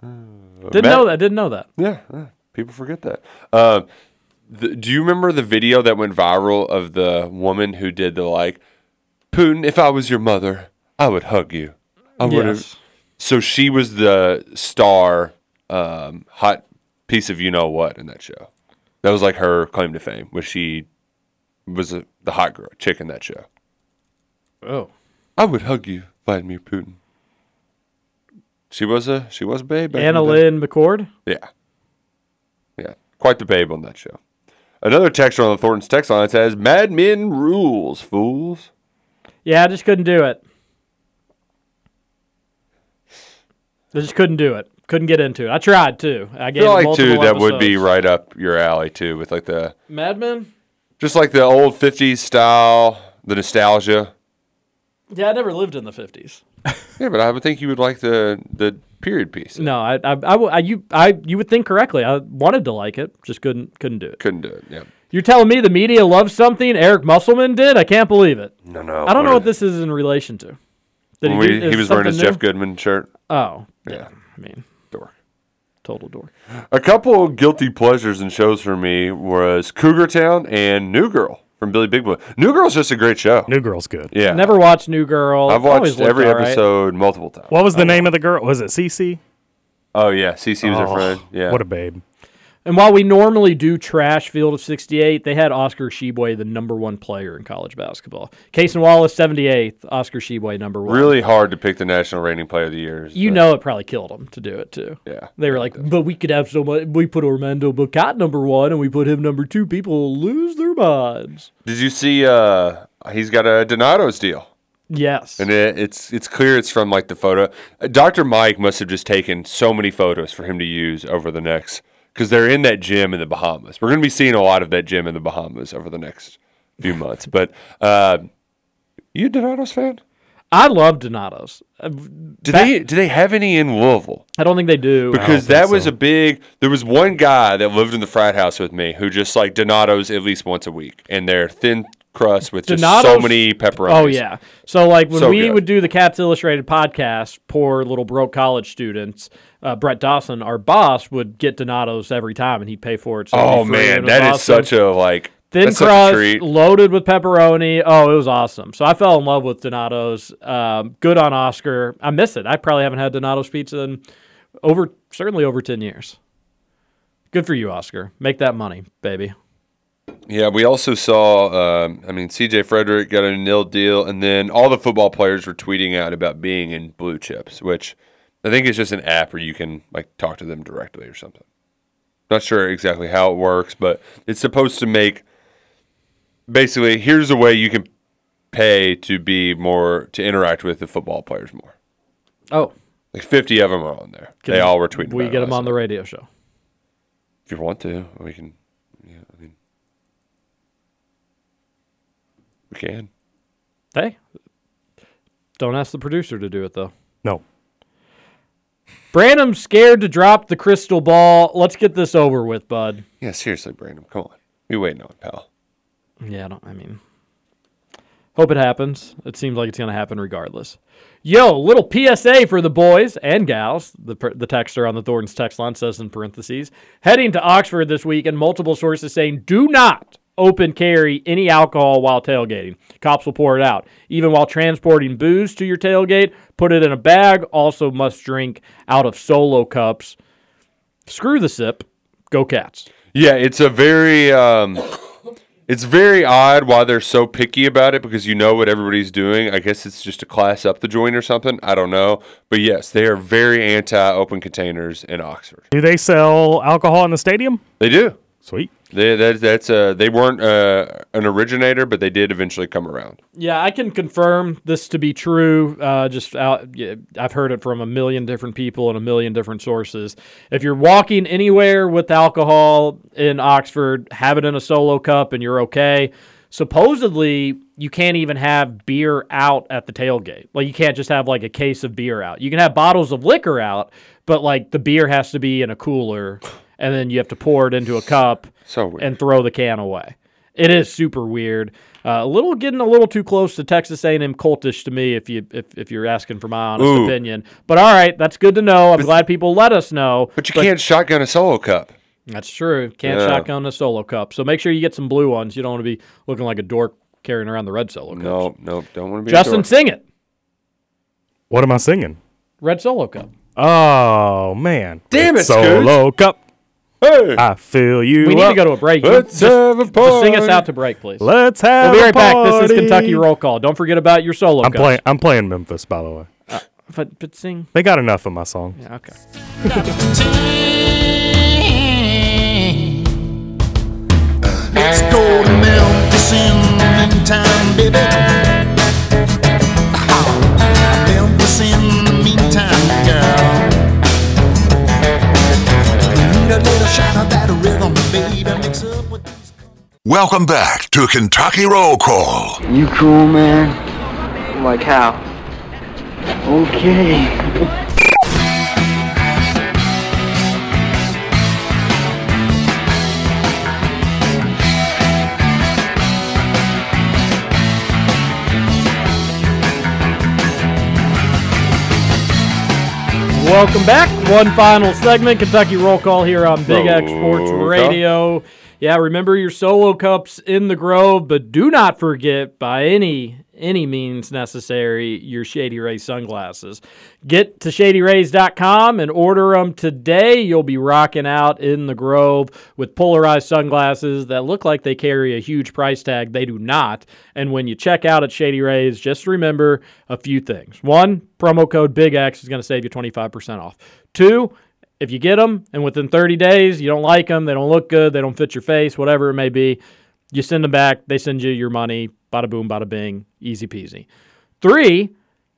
Didn't Matt- know that. Didn't know that. Yeah, yeah, people forget that. Uh, the, do you remember the video that went viral of the woman who did the like, Putin? If I was your mother, I would hug you. I would have. Yes. So she was the star, um, hot piece of you know what in that show. That was like her claim to fame, was she was a, the hot girl chick in that show. Oh. I would hug you, Vladimir Putin. She was a she was a babe. Anna. Lynn McCord. Yeah. Yeah. Quite the babe on that show. Another texter on the Thornton's text line says, Mad Men rules, fools. Yeah, I just couldn't do it. I just couldn't do it. Couldn't get into it. I tried too. I I gave feel like too that would be right up your alley too, with like the Mad Men. just like the old fifties style, the nostalgia. Yeah, I never lived in the fifties. Yeah, but I would think you would like the the period piece. No, I, I, I, I- you, I, you would think correctly. I wanted to like it, just couldn't, couldn't do it. Couldn't do it. Yeah. You're telling me the media loves something Eric Musselman did? I can't believe it. No, no. I don't know what this is in relation to. Did When do- we- is he was wearing his something Jeff? Goodman shirt. Oh, Yeah. yeah. I mean, dork. Total dork. A couple guilty pleasures and shows for me was Cougar Town and New Girl from Billy Big Boy. New Girl's just a great show. New Girl's good. Yeah. Never watched New Girl. I've watched every all right. episode multiple times. What was the oh, name of the girl? Was it Cece? Oh yeah, Cece was her Oh, friend. Yeah. What a babe. And while we normally do trash Field of 68, they had Oscar Tshiebwe the number one player in college basketball. Cason Wallace 78th, Oscar Tshiebwe number one. Really hard to pick the national rating player of the year. You know it probably killed them to do it too. Yeah. They were like, but we could have so much. We put Armando Bacot number one and we put him number two. People will lose their minds. Did you see? uh He's got a Donato's deal. Yes. And it, it's it's clear it's from like the photo. Dr. Mike must have just taken so many photos for him to use over the next because they're in that gym in the Bahamas. We're going to be seeing a lot of that gym in the Bahamas over the next few months. But uh, you a Donato's fan? I love Donato's. Uh, Do they do they have any in Louisville? I don't think they do. Because that was a big. There was one guy that lived in the frat house with me who just like Donato's at least once a week, and they're thin crust with just so many pepperonis. Oh yeah. So like when So we good. would do the Cats Illustrated podcast, poor little broke college students, uh, Brett Dawson, our boss, would get Donato's every time, and he'd pay for it. So it'd be Oh man, it was that is awesome. such a like thin that's such a crust, treat. loaded with pepperoni. Oh, it was awesome. So I fell in love with Donato's. Um, good on Oscar. I miss it. I probably haven't had Donato's pizza in over certainly over ten years. Good for you, Oscar. Make that money, baby. Yeah, we also saw. Um, I mean, C.J. Fredrick got a nil deal, and then all the football players were tweeting out about being in Blue Chips, which I think is just an app where you can like talk to them directly or something. Not sure exactly how it works, but it's supposed to make basically here's a way you can pay to be more to interact with the football players more. Oh, Like fifty of them are on there. Can they all were tweeting. We about it get them on the radio show. If you want to, we can. Yeah, I mean, we can. Hey, don't ask the producer to do it though. No. Branham's scared to drop the crystal ball. Let's get this over with, bud. Yeah, seriously, Brandon, come on. We waiting on it, pal. Yeah, I don't. I mean, hope it happens. It seems like it's gonna happen regardless. Yo, little PSA for the boys and gals. The the texter on the Thornton's text line says in parentheses, heading to Oxford this week, and multiple sources saying do not open carry any alcohol while tailgating. Cops will pour it out. Even while transporting booze to your tailgate, put it in a bag. Also, must drink out of solo cups. Screw the sip. Go Cats. Yeah, it's a very um it's very odd why they're so picky about it because you know what everybody's doing. I guess it's just to class up the joint or something. I don't know. But yes, they are very anti open containers in Oxford. Do they sell alcohol in the stadium? They do. Sweet. They that, that's uh they weren't uh, an originator, but they did eventually come around. Yeah, I can confirm this to be true. Uh, just out, yeah, I've heard it from a million different people and a million different sources. If you're walking anywhere with alcohol in Oxford, have it in a solo cup and you're okay. Supposedly, you can't even have beer out at the tailgate. Like you can't just have like a case of beer out. You can have bottles of liquor out, but like the beer has to be in a cooler, and then you have to pour it into a cup So weird. and throw the can away. It is super weird. Uh, a little getting a little too close to Texas A&M cultish to me, if you if, if you're asking for my honest Ooh. opinion. But all right, that's good to know. I'm glad people let us know. But you can't shotgun a solo cup. That's true. Can't Yeah. shotgun a solo cup. So make sure you get some blue ones. You don't want to be looking like a dork carrying around the red solo cup. No, no, don't want to be a Justin, dork. sing it. What am I singing? Red solo cup. Oh man. Damn Red it, Scooch. Solo cup. Hey, I feel you. We need to go to a break. Let's just, have a just sing us out to break, please. Let's have. We'll be a right back. This is. Kentucky Roll Call. Don't forget about your solo. I'm playing. I'm playing Memphis, by the way. Uh, but, but sing. They got enough of my song. Yeah, okay. Let's go to Memphis in the meantime, baby. Welcome back to Kentucky Roll Call. You cool, man? Like how? Okay. Welcome back. One final segment, Kentucky Roll Call here on Big X Sports. Radio. Yeah, remember your solo cups in the Grove, but do not forget by any any means necessary your Shady Ray sunglasses. Get to shadyrays.com and order them today. You'll be rocking out in the Grove with polarized sunglasses that look like they carry a huge price tag. They do not. And when you check out at Shady Rays, just remember a few things. One, promo code Big X is going to save you 25% off. Two, if you get them and within 30 days you don't like them, they don't look good, they don't fit your face, whatever it may be, you send them back, they send you your money, bada boom, bada bing, easy peasy. Three,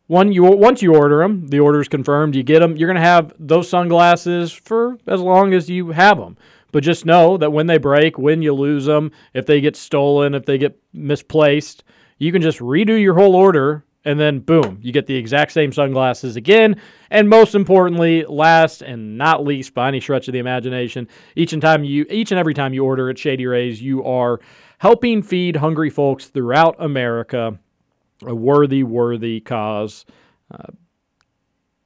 one you once you order them, the order is confirmed, you get them, you're going to have those sunglasses for as long as you have them. But just know that when they break, when you lose them, if they get stolen, if they get misplaced, you can just redo your whole order and then boom, you get the exact same sunglasses again. And most importantly, last and not least by any stretch of the imagination, each and time you each and every time you order at Shady Rays, you are helping feed hungry folks throughout America. A worthy, worthy cause. Uh,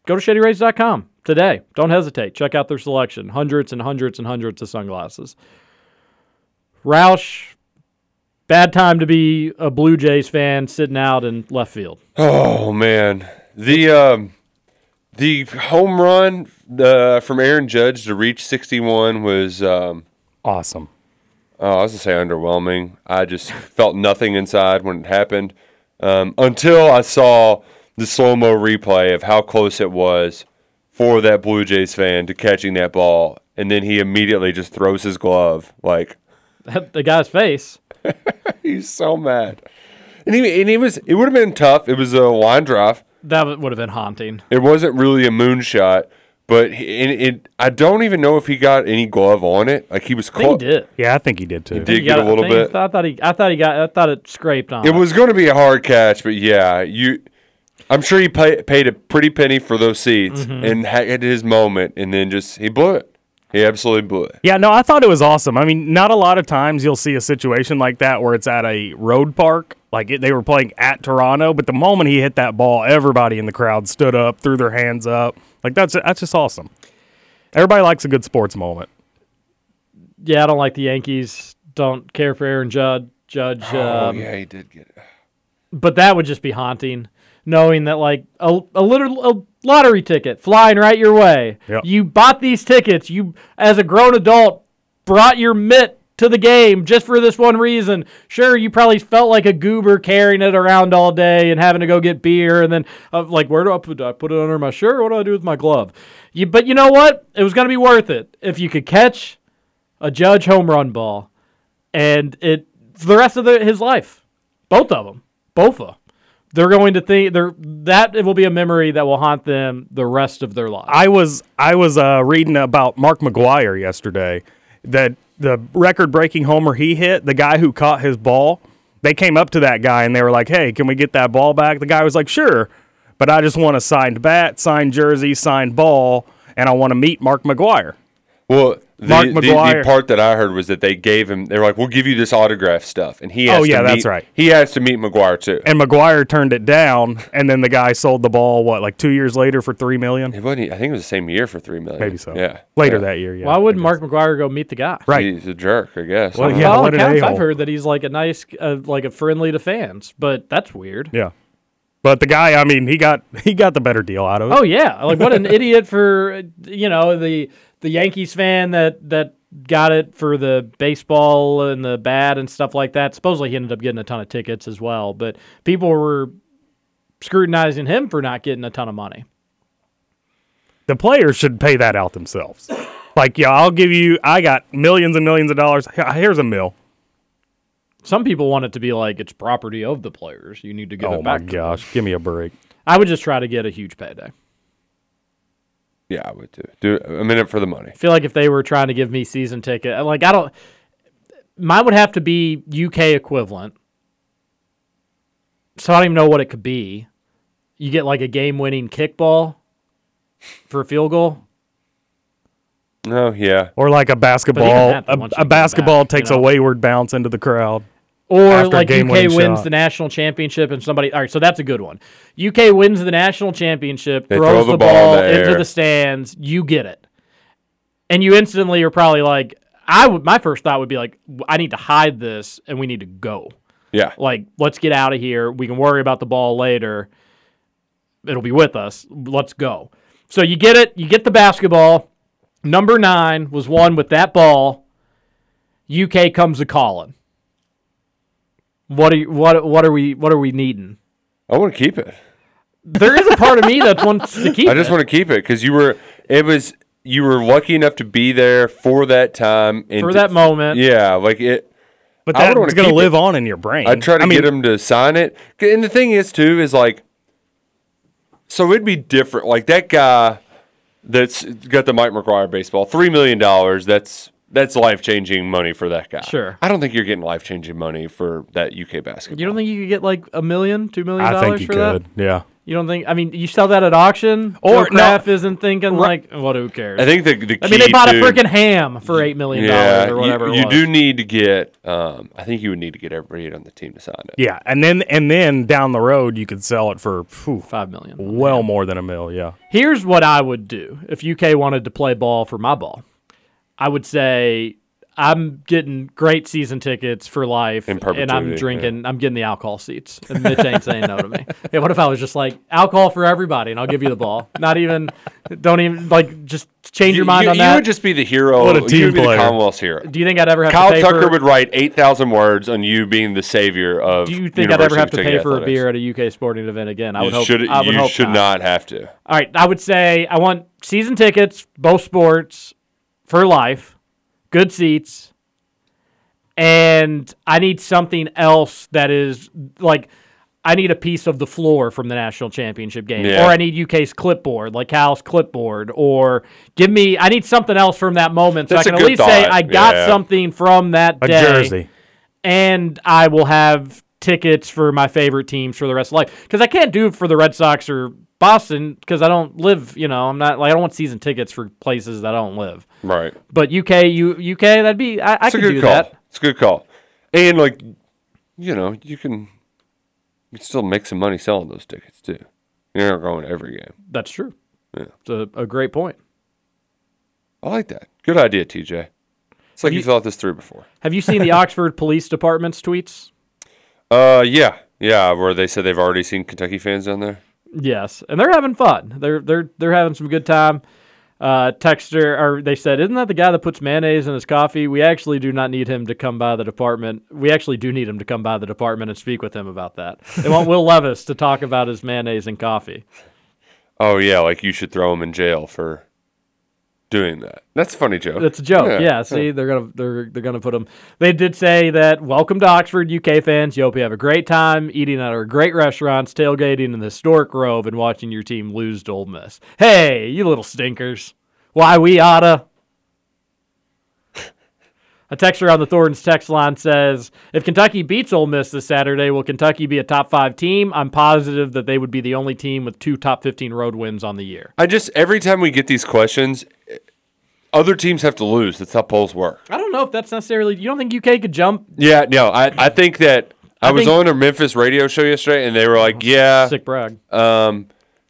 go to shadyrays.com today. Don't hesitate. Check out their selection. Hundreds and hundreds and hundreds of sunglasses. Roush, bad time to be a Blue Jays fan sitting out in left field. Oh man, the um, the home run uh, from Aaron Judge to reach 61 was um, awesome. Oh, I was gonna say underwhelming. I just felt nothing inside when it happened um, until I saw the slow mo replay of how close it was for that Blue Jays fan to catching that ball, and then he immediately just throws his glove like the guy's face. he's so mad. And he, and he was it would have been tough. It was a line drive. That would have been haunting. It wasn't really a moonshot, but he, and it I don't even know if he got any glove on it. Like he was caught. he did. Yeah, I think he did too. He did He get got- a little I bit. I thought he. I thought he got. I thought it scraped on. It was going to be a hard catch, but yeah, you. I'm sure he pay, paid a pretty penny for those seats Mhm. and had his moment, and then just he blew it. He absolutely blew it. Yeah, no, I thought it was awesome. I mean, not a lot of times you'll see a situation like that where it's at a road park. Like it, they were playing at Toronto, but the moment he hit that ball, everybody in the crowd stood up, threw their hands up. Like that's that's just awesome. Everybody likes a good sports moment. Yeah, I don't like the Yankees. Don't care for Aaron Judd. Judge. Oh um, yeah, he did get it. But that would just be haunting, knowing that like a, a little a lottery ticket flying right your way. Yep. You bought these tickets. You, as a grown adult, brought your mitt to the game just for this one reason. Sure, you probably felt like a goober carrying it around all day and having to go get beer, and then uh, like, where do I put? Do I put it under my shirt? What do I do with my glove? You, but you know what? It was gonna be worth it if you could catch a Judge home run ball, and it for the rest of the, his life, both of them, both of them. They're going to think they're that it will be a memory that will haunt them the rest of their lives. I was I was uh, reading about Mark McGwire yesterday that the record-breaking homer he hit, the guy who caught his ball, they came up to that guy and they were like, "Hey, can we get that ball back?" The guy was like, "Sure, but I just want a signed bat, signed jersey, signed ball, and I want to meet Mark McGwire." Well, the, Mark the, the part that I heard was that they gave him. They were like, "We'll give you this autograph stuff," and he. Has Oh, yeah, to that's meet- right. He has to meet McGwire too. And McGwire turned it down, and then the guy sold the ball what like two years later for three million. It wasn't. I think it was the same year for three million. Maybe so. Yeah. Later Yeah. that year, yeah. Why wouldn't Mark McGwire go meet the guy? Right. He's a jerk, I guess. Well, well yeah. All accounts, I've heard that he's like a nice, uh, like a friendly to fans, but that's weird. Yeah, but the guy, I mean, he got he got the better deal out of it. Oh yeah, like what an idiot for uh, you know the the Yankees fan that that got it for the baseball and the bat and stuff like that. Supposedly he ended up getting a ton of tickets as well, but people were scrutinizing him for not getting a ton of money. The players should pay that out themselves. Like, yeah, I'll give you. I got millions and millions of dollars. Here's a mill. Some people want it to be like it's property of the players. You need to give Oh it my back. to gosh, give me a break. I would just try to get a huge payday. Yeah, I would too. Do a minute for the money. I feel like if they were trying to give me season ticket, uh, like I don't, mine would have to be UK equivalent. So I don't even know what it could be. You get like a game-winning kickball for a field goal. No, yeah. Or like a basketball. A, a basketball back, you takes know. a wayward bounce into the crowd. Or after like UK wins shot. the national championship and somebody. All right, so that's a good one. UK wins the national championship, They throws throw the the, ball ball, the into the stands. You get it, and you instantly are probably like, I would. My first thought would be like, I need to hide this, and we need to go. Yeah. Like, let's get out of here. We can worry about the ball later. It'll be with us. Let's go. So you get it. You get the basketball. Number nine was one with that ball. UK comes a calling. What are you, what what are we what are we needing? I want to keep it. There is a part of me that wants to keep. It. I just it. want to keep it because you were. It was you were lucky enough to be there for that time and For to- that moment. Yeah, like it. But I would that's going to live it. on in your brain. I'd try to I mean, get him to sign it, And the thing is, too, is like, so it'd be different. Like that guy that's got the Mike McGwire baseball, three million dollars. That's that's life changing money for that guy. Sure. I don't think you're getting life changing money for that UK basketball. You don't think you could get like a million, two million I dollars think you for could. that? Yeah. You don't think? I mean, you sell that at auction, Or- or no. Kraft isn't thinking like, what? Who cares? I think the the I mean, they key bought a freaking ham for eight million Yeah, dollars or whatever. you, it you was. do need to get. Um, I think you would need to get everybody on the team to sign it. Yeah, and then and then down the road you could sell it for phew, five million. well more than a mil. Yeah. Here's what I would do if UK wanted to play ball for my ball. I would say I'm getting great season tickets for life, In and I'm perpetuity, drinking. I'm getting the alcohol seats, and Mitch ain't saying no to me. Yeah, what if I was just like alcohol for everybody, and I'll give you the ball? Not even, don't even like just change your mind you, on that. you would just be the hero. What a you team would be player. the Commonwealth's hero. do you think I'd ever have Kyle to pay Tucker for? would write eight thousand words on you being the savior of. do you think I'd ever have to pay for a beer at a UK sporting event again? I would You hope. should. I would you hope should not have to. All right, I would say I want season tickets, both sports, for life, good seats, and I need something else that is like I need a piece of the floor from the national championship game, Yeah. or I need UK's clipboard, like Cal's clipboard, or give me I need something else from that moment so That's I a can at good least say. I got Yeah. something from that A day jersey. and I will have tickets for my favorite teams for the rest of life. Because I can't do it for the Red Sox or Boston because I don't live. You know, I'm not like I don't want season tickets for places that I don't live. Right. But UK, U, UK, that'd be I, I It's a could good do call. that. It's a good call. And like, you know, you can, you can still make some money selling those tickets too. You're not going to every game. That's true. Yeah. It's a, a great point. I like that. Good idea, TJ. It's like you, you- thought this through before. Have you seen the Oxford Police Department's tweets? Uh, yeah, yeah. Where they said they've already seen Kentucky fans down there. Yes, and they're having fun. They're they're they're having some good time. Uh, Texter, or they said, isn't that the guy that puts mayonnaise in his coffee? We actually do not need him to come by the department. We actually do need him to come by the department and speak with him about that. They want Will Levis to talk about his mayonnaise and coffee. Oh yeah, like you should throw him in jail for doing that. That's a funny joke. That's a joke. Yeah. see, they're gonna they're they're gonna put them. They did say that welcome to Oxford, UK fans. You hope you have a great time eating at our great restaurants, tailgating in the historic Grove, and watching your team lose to Ole Miss. Hey, you little stinkers! Why we oughta. A texter on the Thornton's text line says, "If Kentucky beats Ole Miss this Saturday, will Kentucky be a top five team? I'm positive that they would be the only team with two top 15 road wins on the year." I just every time we get these questions, other teams have to lose. That's how polls work. I don't know if that's necessarily. You don't think UK could jump Yeah, no, I, I think that I, I was think- on a Memphis radio show yesterday, and they were like, "Yeah, sick brag? um,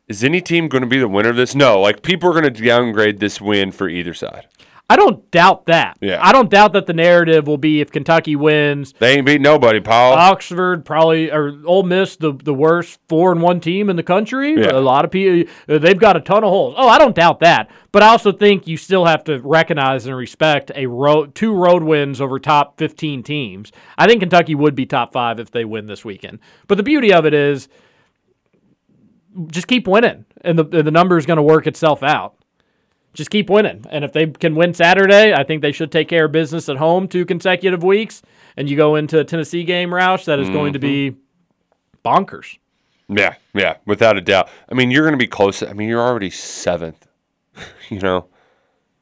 is any team going to be the winner of this? No, like people are going to downgrade this win for either side. I don't doubt that. Yeah. I don't doubt that the narrative will be if Kentucky wins, They ain't beat nobody, Paul. Oxford probably or Ole Miss the the worst four and one team in the country. Yeah. A lot of people uh, they've got a ton of holes. Oh, I don't doubt that, but I also think you still have to recognize and respect a road two road wins over top fifteen teams. I think Kentucky would be top five if they win this weekend. But the beauty of it is, just keep winning, and the and the number is going to work itself out. Just keep winning, and if they can win Saturday, I think they should take care of business at home two consecutive weeks, and you go into a Tennessee game, Roush, that is going to be bonkers. Yeah, yeah, without a doubt. I mean, you're going to be close. I mean, you're already seventh. you know,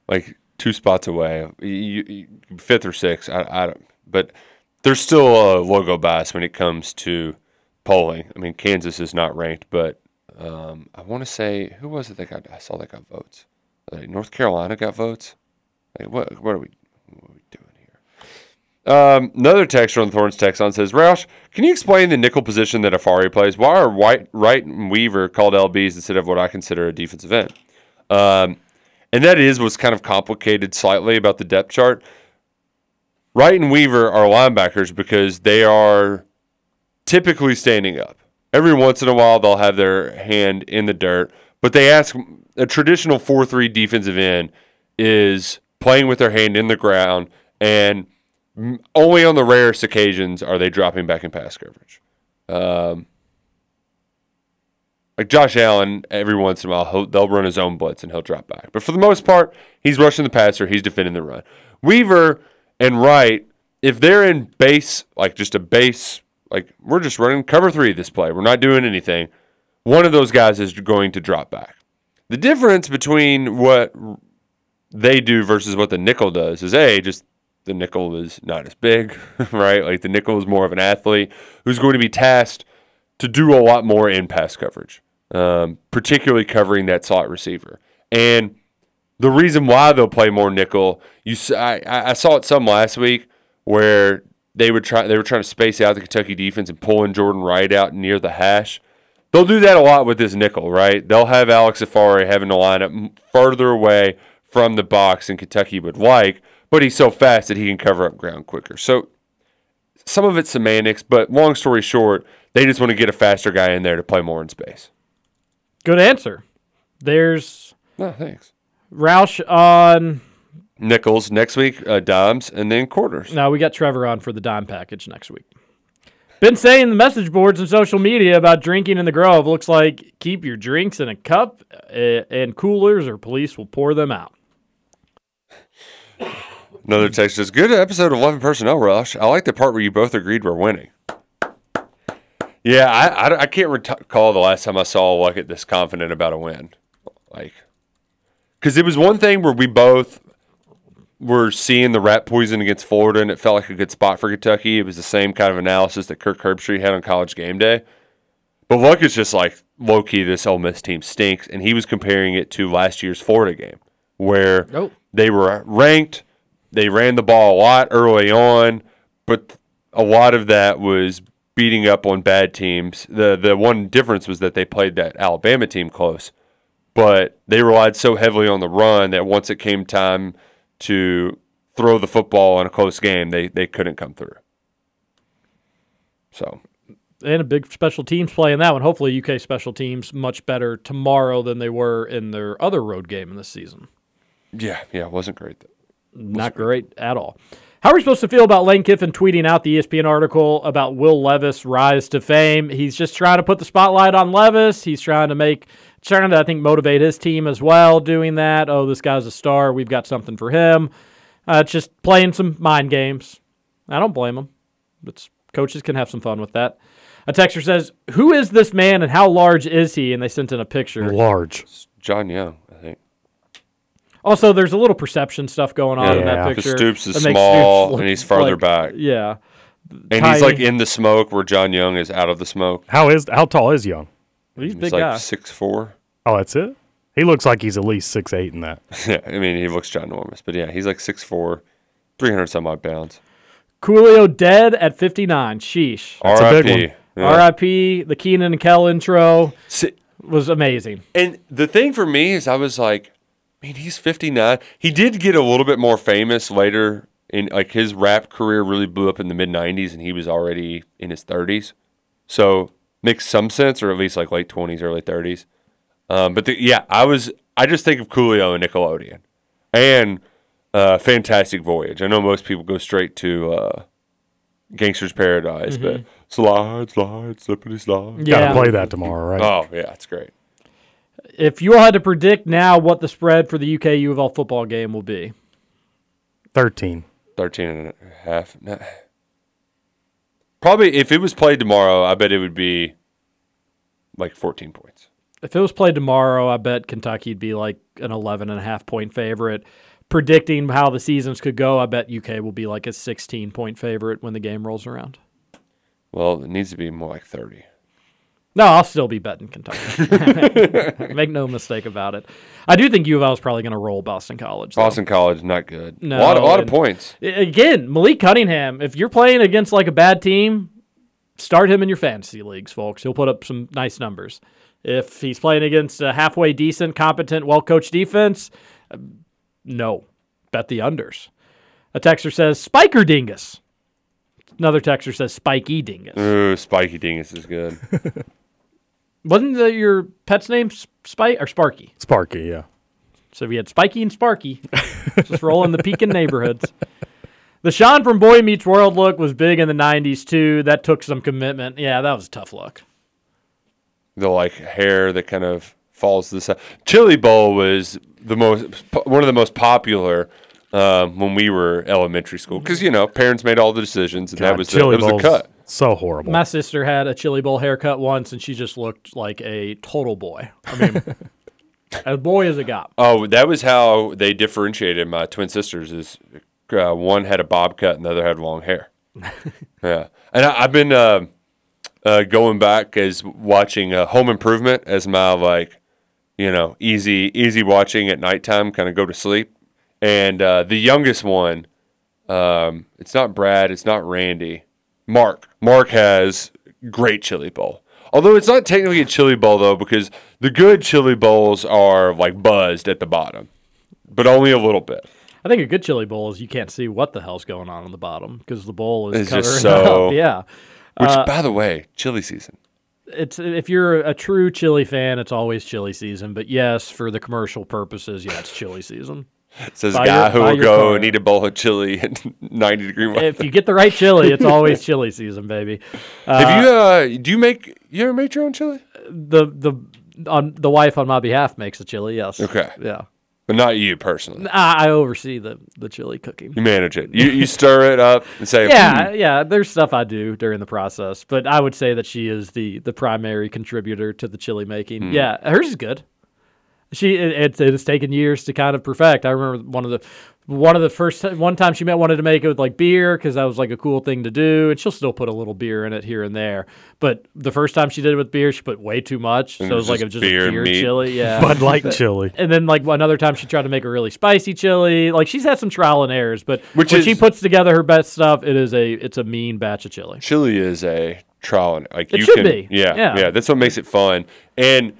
like two spots away, you, you, fifth or sixth. I, I don't. But there's still a logo bias when it comes to polling. I mean, Kansas is not ranked, but um, I want to say who was it that got? I saw that got votes. Like North Carolina got votes. Like what? What are we? What are we doing here? Um, another texter on Thorns text on says, Roush, can you explain the nickel position that Afari plays? Why are White, Wright and Weaver called LBs instead of what I consider a defensive end? Um, and that is what's kind of complicated slightly about the depth chart. Wright and Weaver are linebackers because they are typically standing up. Every once in a while, they'll have their hand in the dirt, but they ask a traditional 4 3 defensive end is playing with their hand in the ground, and only on the rarest occasions are they dropping back in pass coverage. Um, like Josh Allen, every once in a while, they'll run his own blitz and he'll drop back. But for the most part, he's rushing the passer, he's defending the run. Weaver and Wright, if they're in base, like just a base, like we're just running cover three this play, we're not doing anything, one of those guys is going to drop back. The difference between what they do versus what the nickel does is A, just the nickel is not as big, right? Like the nickel is more of an athlete who's going to be tasked to do a lot more in pass coverage, um, particularly covering that slot receiver. And the reason why they'll play more nickel, you I I saw it some last week where they would try they were trying to space out the Kentucky defense and pulling Jordan Wright out near the hash. They'll do that a lot with this nickel, right? They'll have Alex Afari having to line up further away from the box than Kentucky would like, but he's so fast that he can cover up ground quicker. So some of it's semantics, but long story short, they just want to get a faster guy in there to play more in space. Good answer. There's No, thanks. Roush on. Nickels next week, uh, dimes, and then quarters. Now we got Trevor on for the dime package next week. Been saying the message boards and social media about drinking in the Grove. Looks like keep your drinks in a cup uh, and coolers, or police will pour them out. Another text says, "Good episode of Eleven Personnel Rush. I like the part where you both agreed we're winning." Yeah, I, I, I can't recall the last time I saw Luckett this confident about a win, like, because it was one thing where we both were seeing the rat poison against Florida, and it felt like a good spot for Kentucky. It was the same kind of analysis that Kirk Herbstreit had on College Game Day, but Luck is just like low key. This Ole Miss team stinks, and he was comparing it to last year's Florida game, where Oh. they were ranked. They ran the ball a lot early on, but a lot of that was beating up on bad teams. The the one difference was that they played that Alabama team close, but they relied so heavily on the run that once it came time to throw the football in a close game, they they couldn't come through. So And a big special teams play in that one. Hopefully, UK special teams much better tomorrow than they were in their other road game in this season. yeah, yeah, it wasn't great. Though. Not great at all. How are we supposed to feel about Lane Kiffin tweeting out the ESPN article about Will Levis' rise to fame? He's just trying to put the spotlight on Levis. He's trying to make, trying to, I think, motivate his team as well, doing that. Oh, this guy's a star. We've got something for him. Uh, it's just playing some mind games. I don't blame him. It's, coaches can have some fun with that. A texter says, Who is this man and how large is he? And they sent in a picture. Large. John Young, I think. Also, there's a little perception stuff going on in Yeah. that 'Cause picture. Stoops is small, look and he's farther like- back. Yeah. And he's like in the smoke where John Young is out of the smoke. How is how tall is Young? He's He's big like guy. six four. Oh, that's it. He looks like he's at least six eight in that. Yeah, I mean he looks ginormous, but yeah, he's like six four, three hundred some odd pounds. Coolio dead at 59. Sheesh. That's a big R.I.P. one. Yeah. R.I.P. The Kenan and Kel intro Si- was amazing. And the thing for me is, I was like, I mean, he's 59. He did get a little bit more famous later in like his rap career really blew up in the mid 90s and he was already in his 30s. So, makes some sense or at least like late 20s, early 30s. Um, but the, yeah, I was I just think of Coolio and Nickelodeon. And uh, Fantastic Voyage. I know most people go straight to uh, Gangsta's Paradise, but Mhm. slide, slide, slippity slide. Yeah. Gotta play that tomorrow, right? Oh, yeah, it's great. If you all had to predict now what the spread for the UK U of L football game will be, 13. 13 and a half. No. Probably if it was played tomorrow, I bet it would be like 14 points. if it was played tomorrow, I bet Kentucky'd be like an 11 and a half point favorite. Predicting how the seasons could go, I bet UK will be like a 16 point favorite when the game rolls around. Well, it needs to be more like 30. No, I'll still be betting Kentucky. Make no mistake about it. I do think U of L is probably going to roll Boston College. though. Boston College, not good. No, a lot, a lot of points. Again, Malik Cunningham, if you're playing against like a bad team, start him in your fantasy leagues, folks. He'll put up some nice numbers. If he's playing against a halfway decent, competent, well coached defense, uh, no. Bet the unders. A texter says Spiker Dingus. Another texter says Spiky Dingus. Ooh, Spiky Dingus is good. Wasn't the, your pet's name S- Spike or Sparky? Sparky, yeah. So we had Spiky and Sparky just rolling the peaking neighborhoods. The Sean from Boy Meets World look was big in the 90s too. That took some commitment. Yeah, that was a tough look. the like hair that kind of falls to the side. Chili Bowl was the most one of the most popular um, when we were elementary school because you know parents made all the decisions and that was the, Chili that was the cut. So horrible. My sister had a chili bowl haircut once and she just looked like a total boy. I mean, as boy as it got. Oh, that was how they differentiated my twin sisters. Is uh, one had a bob cut and the other had long hair. yeah, and I, I've been uh, uh, going back as watching uh, Home Improvement as my like, you know, easy easy watching at nighttime. Kind of go to sleep. And uh, the youngest one, um, it's not Brad, it's not Randy, Mark. Mark has great chili bowl. Although it's not technically a chili bowl though, because the good chili bowls are like buzzed at the bottom, but only a little bit. I think a good chili bowl is you can't see what the hell's going on in the bottom because the bowl is It's just so- up. Yeah. Which, Uh, by the way, chili season. it's if you're a true chili fan, it's always chili season. But yes, for the commercial purposes, yeah, it's chili season. Says Buy guy your- who will go car. and eat a bowl of chili at 90 degree weather. If you get the right chili, it's always chili season, baby. Have you, uh, do you make, you ever make your own chili? the the on the wife on my behalf makes the chili? Yes. Okay. Yeah. But not you personally. I, I oversee the the chili cooking. You manage it. You, you stir it up and say, Yeah, "Hmm." yeah. There's stuff I do during the process, but I would say that she is the the primary contributor to the chili making. Hmm. Yeah, hers is good. She it, it's it has taken years to kind of perfect. I remember one of the one of the first one time she met wanted to make it with like beer because that was like a cool thing to do, and she'll still put a little beer in it here and there. But the first time she did it with beer, she put way too much, so it it was was like it just was beer a and pure meat. chili. Yeah, Bud Light chili. And then like another time she tried to make a really spicy chili. Like she's had some trial and errors, but Which when she puts together her best stuff, it is a it's a mean batch of chili. chili is a trial and like It you should can, be. Yeah, Yeah. yeah, That's what makes it fun. And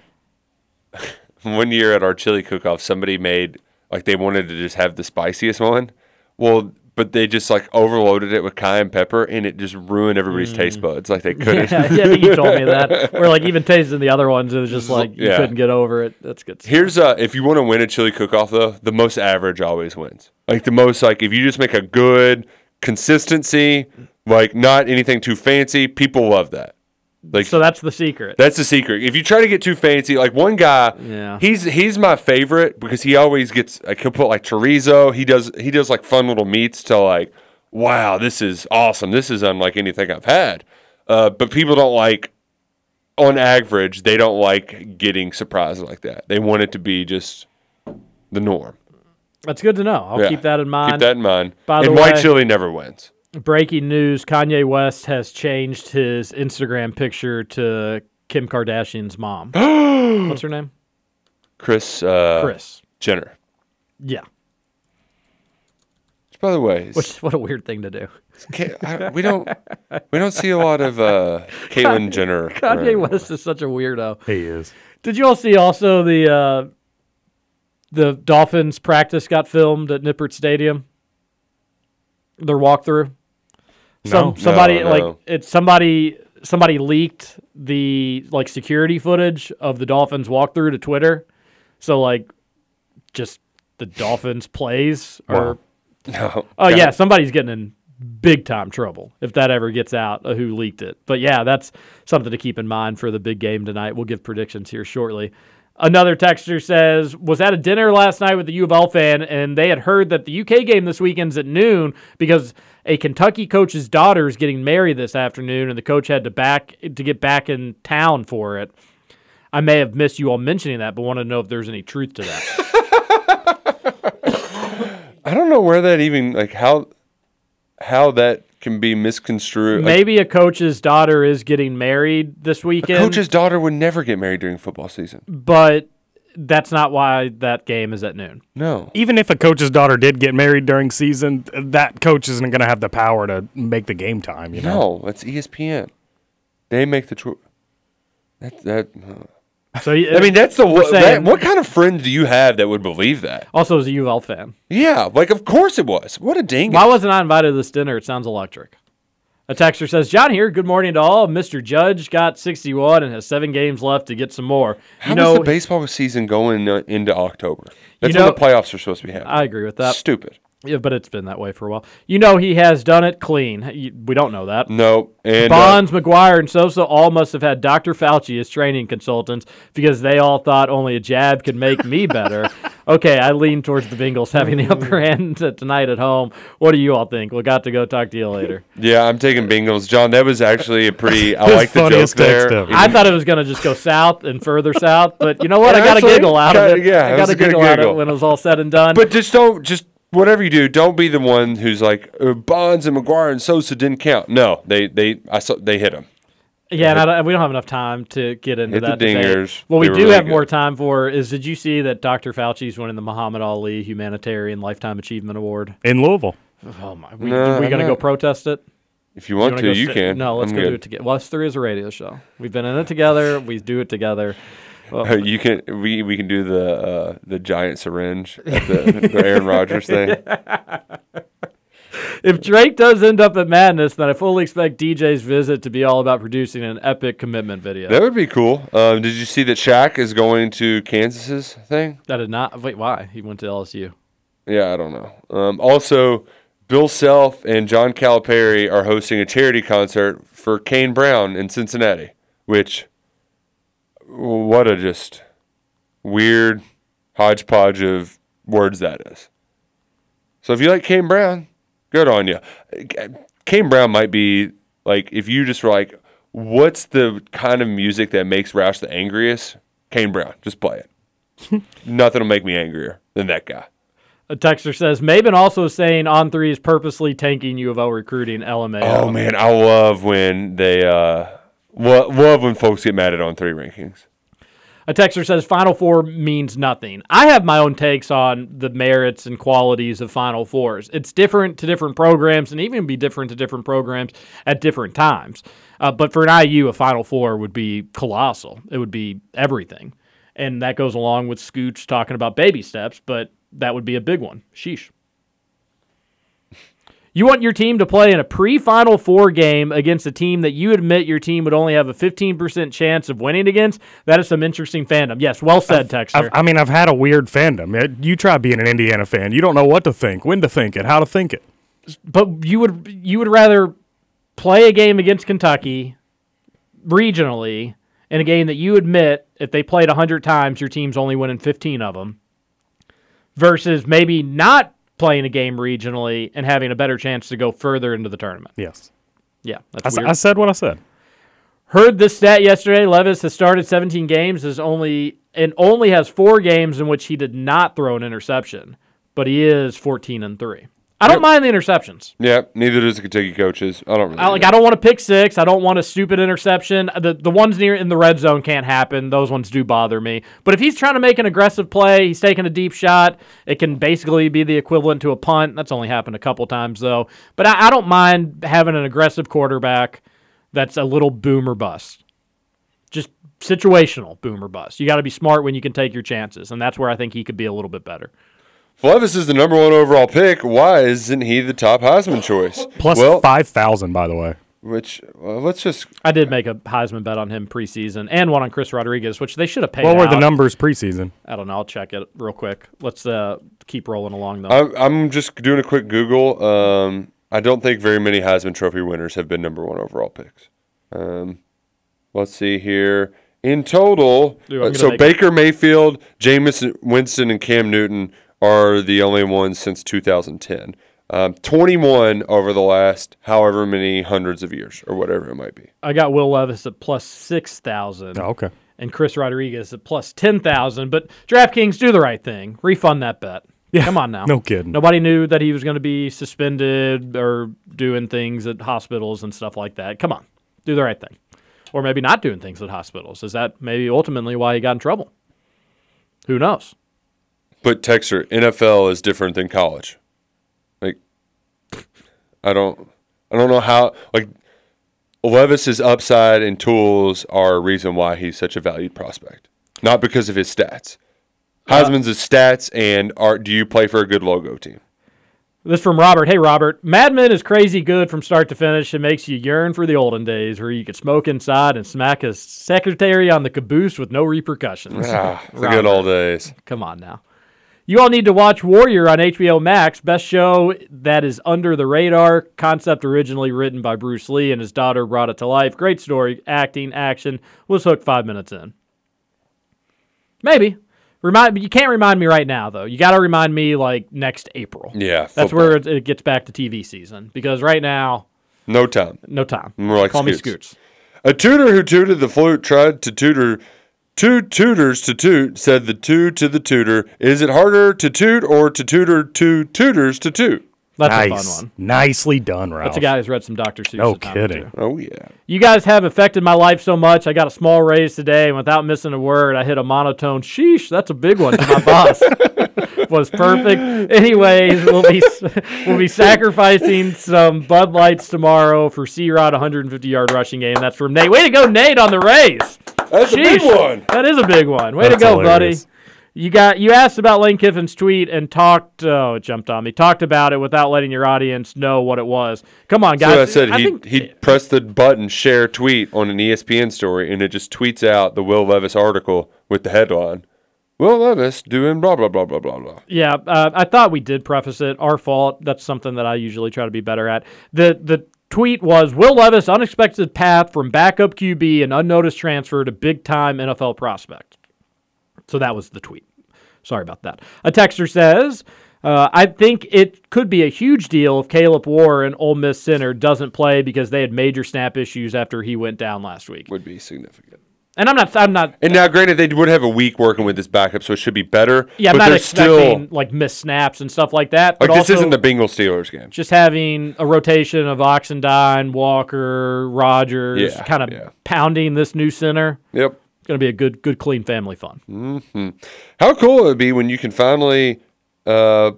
one year at our chili cook-off, somebody made like they wanted to just have the spiciest one. Well, but they just like overloaded it with cayenne pepper, and it just ruined everybody's taste buds. Like they couldn't. Yeah, yeah, you told me that. Or like even tasting the other ones, it was just like you Yeah. couldn't get over it. That's good. stuff. Here's uh if you want to win a chili cook-off though, the most average always wins. Like the most like if you just make a good consistency, like not anything too fancy, people love that. Like So that's the secret. That's the secret. If you try to get too fancy, like one guy, Yeah. he's he's my favorite because he always gets like he'll put like chorizo. He does he does like fun little meats to like, wow, this is awesome. This is unlike anything I've had. Uh, but people don't like, on average, they don't like getting surprised like that. They want it to be just the norm. That's good to know. I'll Yeah. keep that in mind. Keep that in mind. By the and white chili never wins. Breaking news: Kanye West has changed his Instagram picture to Kim Kardashian's mom. What's her name? Kris. Uh, Kris. Jenner. Yeah. Which, by the way, is- Which what a weird thing to do. Ca- I- we don't we don't see a lot of uh, Caitlyn Jenner. Kanye around. West is such a weirdo. He is. Did you all see also the uh, the Dolphins practice got filmed at Nippert Stadium. Their walkthrough. Some No. somebody No, like it's somebody somebody leaked the like security footage of the Dolphins walkthrough to Twitter. So like just the Dolphins plays or No. Oh yeah, somebody's getting in big time trouble if that ever gets out of who leaked it. But yeah, that's something to keep in mind for the big game tonight. We'll give predictions here shortly. Another texter says, was at a dinner last night with the U of L fan, and they had heard that the UK game this weekend's at noon because a Kentucky coach's daughter is getting married this afternoon, and the coach had to back to get back in town for it. I may have missed you all mentioning that, but want to know if there's any truth to that. I don't know where that even like how how that can be misconstrued. Like, Maybe a coach's daughter is getting married this weekend. a coach's daughter would never get married during football season. but that's not why that game is at noon. No. Even if a coach's daughter did get married during season, that coach isn't going to have the power to make the game time. You know. No, that's E ESPN. They make the choice. That that. uh. So I mean, that's the we're what, that, what kind of friends do you have that would believe that? Also, as a UL fan, Yeah, like of course it was. What a ding! why wasn't I invited to this dinner? It sounds electric. A texter says, "John here. Good morning to all. Mr. Judge got 61 and has seven games left to get some more. How you is know, the baseball season going uh, into October? That's You know- when the playoffs are supposed to be happening. I agree with that. Stupid. Yeah, but it's been that way for a while. You know, he has done it clean. We don't know that. No, and uh, Bonds, McGwire, and Sosa all must have had Dr. Fauci as training consultants because they all thought only a jab could make me better. okay, I lean towards the Bengals having the upper hand tonight at home. What do you all think? We got to go talk to you later. yeah, I'm taking Bengals. John, that was actually a pretty. I like the joke there. ever. I thought it was going to just go south and further south, but you know what? I Yeah, got a giggle out of kinda- it. yeah, I got was a a good giggle out of it when it was all said and done. But just don't just whatever you do, don't be the one who's like uh, Bonds and McGwire and Sosa didn't count. No, they they I saw they hit him. Yeah, and I don't, we don't have enough time to get into Hit the that. today. dingers. What we do really have good. more time for is did you see that Dr. Fauci's winning the Muhammad Ali Humanitarian Lifetime Achievement Award? In Louisville. Oh my! We, No, we gonna go protest it? If you want wanna you sta- can. No, let's I'm go do it together. Well, us three is a radio show. We've been in it together. We do it together. Well, you can we we can do the uh, the giant syringe at the, the Aaron Rodgers thing. if Drake does end up at Madness, then I fully expect DJ's visit to be all about producing an epic commitment video. That would be cool. Um, did you see that Shaq is going to Kansas's thing? That did not. Wait, why? He went to LSU. Yeah, I don't know. Um, also, Bill Self and John Calipari are hosting a charity concert for Kane Brown in Cincinnati, which, what a just weird hodgepodge of words that is. So if you like Kane Brown, good on you. Kane Brown might be like, if you just were like, what's the kind of music that makes Roush the angriest? Kane Brown, just play it. Nothing will make me angrier than that guy. A texter says Maben also saying on three is purposely tanking U of L recruiting LMAO. Oh man, I love when they uh lo- love when folks get mad at on three rankings. A texter says Final Four means nothing. I have my own takes on the merits and qualities of Final Fours. It's different to different programs and even be different to different programs at different times. Uh, but for an IU, a Final Four would be colossal. It would be everything. And that goes along with Scooch talking about baby steps, but that would be a big one. Sheesh. You want your team to play in a pre Final Four game against a team that you admit your team would only have a 15% chance of winning against? That is some interesting fandom. Yes, well said, Texter. I've, I mean, I've had a weird fandom. It- you try being an Indiana fan, you don't know what to think, when to think it, how to think it. but you would you would rather play a game against Kentucky regionally in a game that you admit if they played 100 times your team's only winning 15 of them versus maybe not playing a game regionally and having a better chance to go further into the tournament. Yes. Yeah, I, that's s- weird. I said what I said. Heard this stat yesterday. Levis has started 17 games, is only and only has four games in which he did not throw an interception, but he is 14 and three. I don't mind the interceptions. Yeah, neither does the Kentucky coaches. I don't really. I, like I don't want to pick six. I don't want a stupid interception. The the ones near in the red zone can't happen. Those ones do bother me. But if he's trying to make an aggressive play, he's taking a deep shot. It can basically be the equivalent to a punt. That's only happened a couple times though. But I, I don't mind having an aggressive quarterback that's a little boom or bust. just situational boom or bust. You got to be smart when you can take your chances, and that's where I think he could be a little bit better. If Levis is the number one overall pick, why isn't he the top Heisman choice? Plus well, five thousand, by the way. which well, let's just I did make a Heisman bet on him preseason and one on Chris Rodriguez, which they should have paid. What were the numbers preseason? I don't know. I'll check it real quick. Let's uh, keep rolling along though. I'm, I'm just doing a quick Google. Um, I don't think very many Heisman Trophy winners have been number one overall picks. Um, let's see here. In total, Dude, uh, so make- Baker Mayfield, Jameis Winston, and Cam Newton are the only ones since 2010. Um, 21 over the last however many hundreds of years or whatever it might be. I got Will Levis at plus six thousand. Oh, okay. And Chris Rodriguez at plus ten thousand. But DraftKings do the right thing. Refund that bet. Yeah, Come on now. no kidding. Nobody knew that he was going to be suspended or doing things at hospitals and stuff like that. Come on, do the right thing. Or maybe not doing things at hospitals. Is that maybe ultimately why he got in trouble? Who knows? But Texter, NFL is different than college. Like, I don't, I don't know how. Like, Levis's upside and tools are a reason why he's such a valued prospect, not because of his stats. Heisman's his stats, and are do you play for a good logo team? This from Robert. Hey, Robert. Mad Men is crazy good from start to finish. It makes you yearn for the olden days where you could smoke inside and smack a secretary on the caboose with no repercussions. Ah, the good old days. Come on now. You all need to watch Warrior on HBO Max. Best show that is under the radar. Concept originally written by Bruce Lee and his daughter brought it to life. Great story, acting, action. Was hooked five minutes in. Maybe. Remind you can't remind me right now though. You got to remind me like next April. Yeah, that's where it, gets back to TV season because right now No time. no time. More like Call me Scoots. Scoots. A tutor who tutored the flute tried to tutor two tutors to toot, said the two to the tutor, Is it harder to toot or to tutor two tutors to toot? That's a fun one. Nicely done, Ralph. That's a guy who's read some Dr. Seuss. No a time or kidding. Oh, yeah. You guys have affected my life so much. I got a small raise today, and without missing a word, I hit a monotone. Sheesh, that's a big one to my boss. Was perfect. Anyways, we'll be we'll be sacrificing some Bud Lights tomorrow for C Rod 150 yard rushing game. That's from Nate. Way to go, Nate, on the raise. That's a big one. That is a big one. Way That's to go, hilarious. buddy. You got you asked about Lane Kiffin's tweet and talked. Oh, it jumped on me. Talked about it without letting your audience know what it was. Come on, guys. So I said he think- he pressed the button share tweet on an ESPN story and it just tweets out the Will Levis article with the headline. Will Levis doing blah blah blah blah blah blah. Yeah, uh, I thought we did preface it. Our fault. That's something that I usually try to be better at. The the tweet was Will Levis unexpected path from backup QB and unnoticed transfer to big time NFL prospect. So that was the tweet. Sorry about that. A texter says, uh, I think it could be a huge deal if Caleb Warren, Ole Miss center, doesn't play because they had major snap issues after he went down last week. Would be significant. And I'm not. I'm not. And now, granted, they would have a week working with this backup, so it should be better. Yeah, I'm but not they're expecting still like missed snaps and stuff like that. But like this isn't the Bengals Steelers game. just having a rotation of Oxendine, Walker, Rogers, Yeah, kind of yeah. pounding this new center. Yep. It's going to be a good, good, clean family fun. hmm How cool it would be when you can finally uh,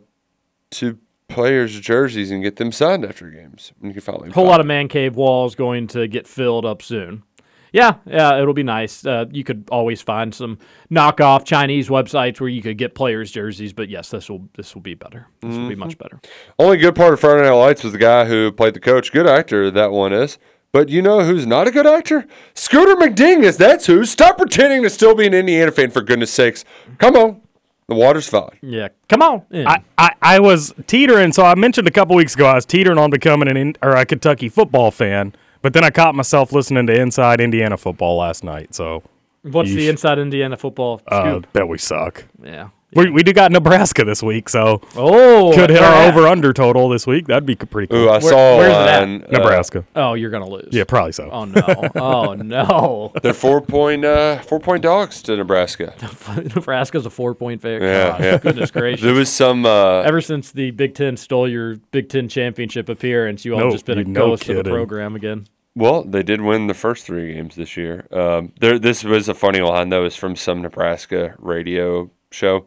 to players' jerseys and get them signed after games. When you can finally A whole lot of man cave walls going to get filled up soon. Yeah, yeah, it'll be nice. Uh, you could always find some knockoff Chinese websites where you could get players' jerseys, but yes, this will this will be better. This will be Mm-hmm. much better. Only good part of Friday Night Lights was the guy who played the coach. Good actor, that one is. But you know who's not a good actor? Scooter McDingus. That's who. Stop pretending to still be an Indiana fan, for goodness sakes. Come on. The water's fine. Yeah, come on. I, I, I was teetering, so I mentioned a couple weeks ago I was teetering on becoming an in, or a Kentucky football fan, but then I caught myself listening to Inside Indiana Football last night. So What's the Yeesh. inside Indiana football uh, scoop? bet we suck. yeah. We, we do got Nebraska this week, so Oh, could hit where our over under total this week. That'd be pretty cool. Ooh, I Where- saw where's it at? line. uh, Nebraska. Oh, you're gonna lose. yeah, probably so. Oh no. Oh no. they're four point uh, four point dogs to Nebraska. Nebraska's a four point favorite. Yeah, God, yeah. Goodness gracious. There was some. Uh, Ever since the Big Ten stole your Big Ten championship appearance, you all No, just been a you- no ghost of the program again. Well, they did win the first three games this year. Um, there, this was a funny line though. It's from some Nebraska radio show.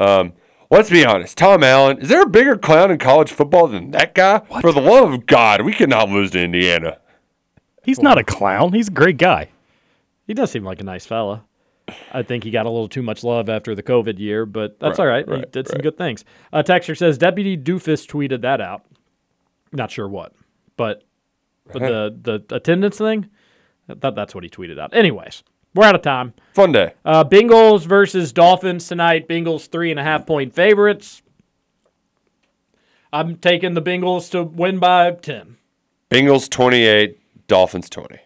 Um, let's be honest, Tom Allen. Is there a bigger clown in college football than that guy? For the love of God, we cannot lose to Indiana. He's not a clown. He's a great guy. He does seem like a nice fella. I think he got a little too much love after the COVID year, but that's Right, all right. he right, did some right. good things. Uh, Texter says Deputy Doofus tweeted that out. Not sure what, but but the the attendance thing, that, that's what he tweeted out. Anyways, we're out of time. Fun day. Uh, Bengals versus Dolphins tonight. Bengals three and a half point favorites. I'm taking the Bengals to win by ten. Bengals 28, Dolphins 20.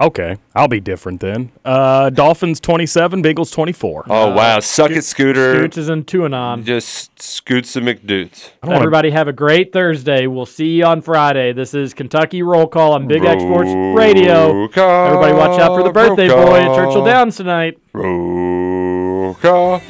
Okay, I'll be different then. Uh, Dolphins 27, Bengals 24. Oh, wow. Suck it, Scooter. Scoots is in two and on. Just scoots the McDoots. Everybody have a great Thursday. We'll see you on Friday. This is Kentucky Roll Call on Big X Sports Radio. Roll call, Everybody watch out for the birthday roll boy at call. Churchill Downs tonight. Roll call.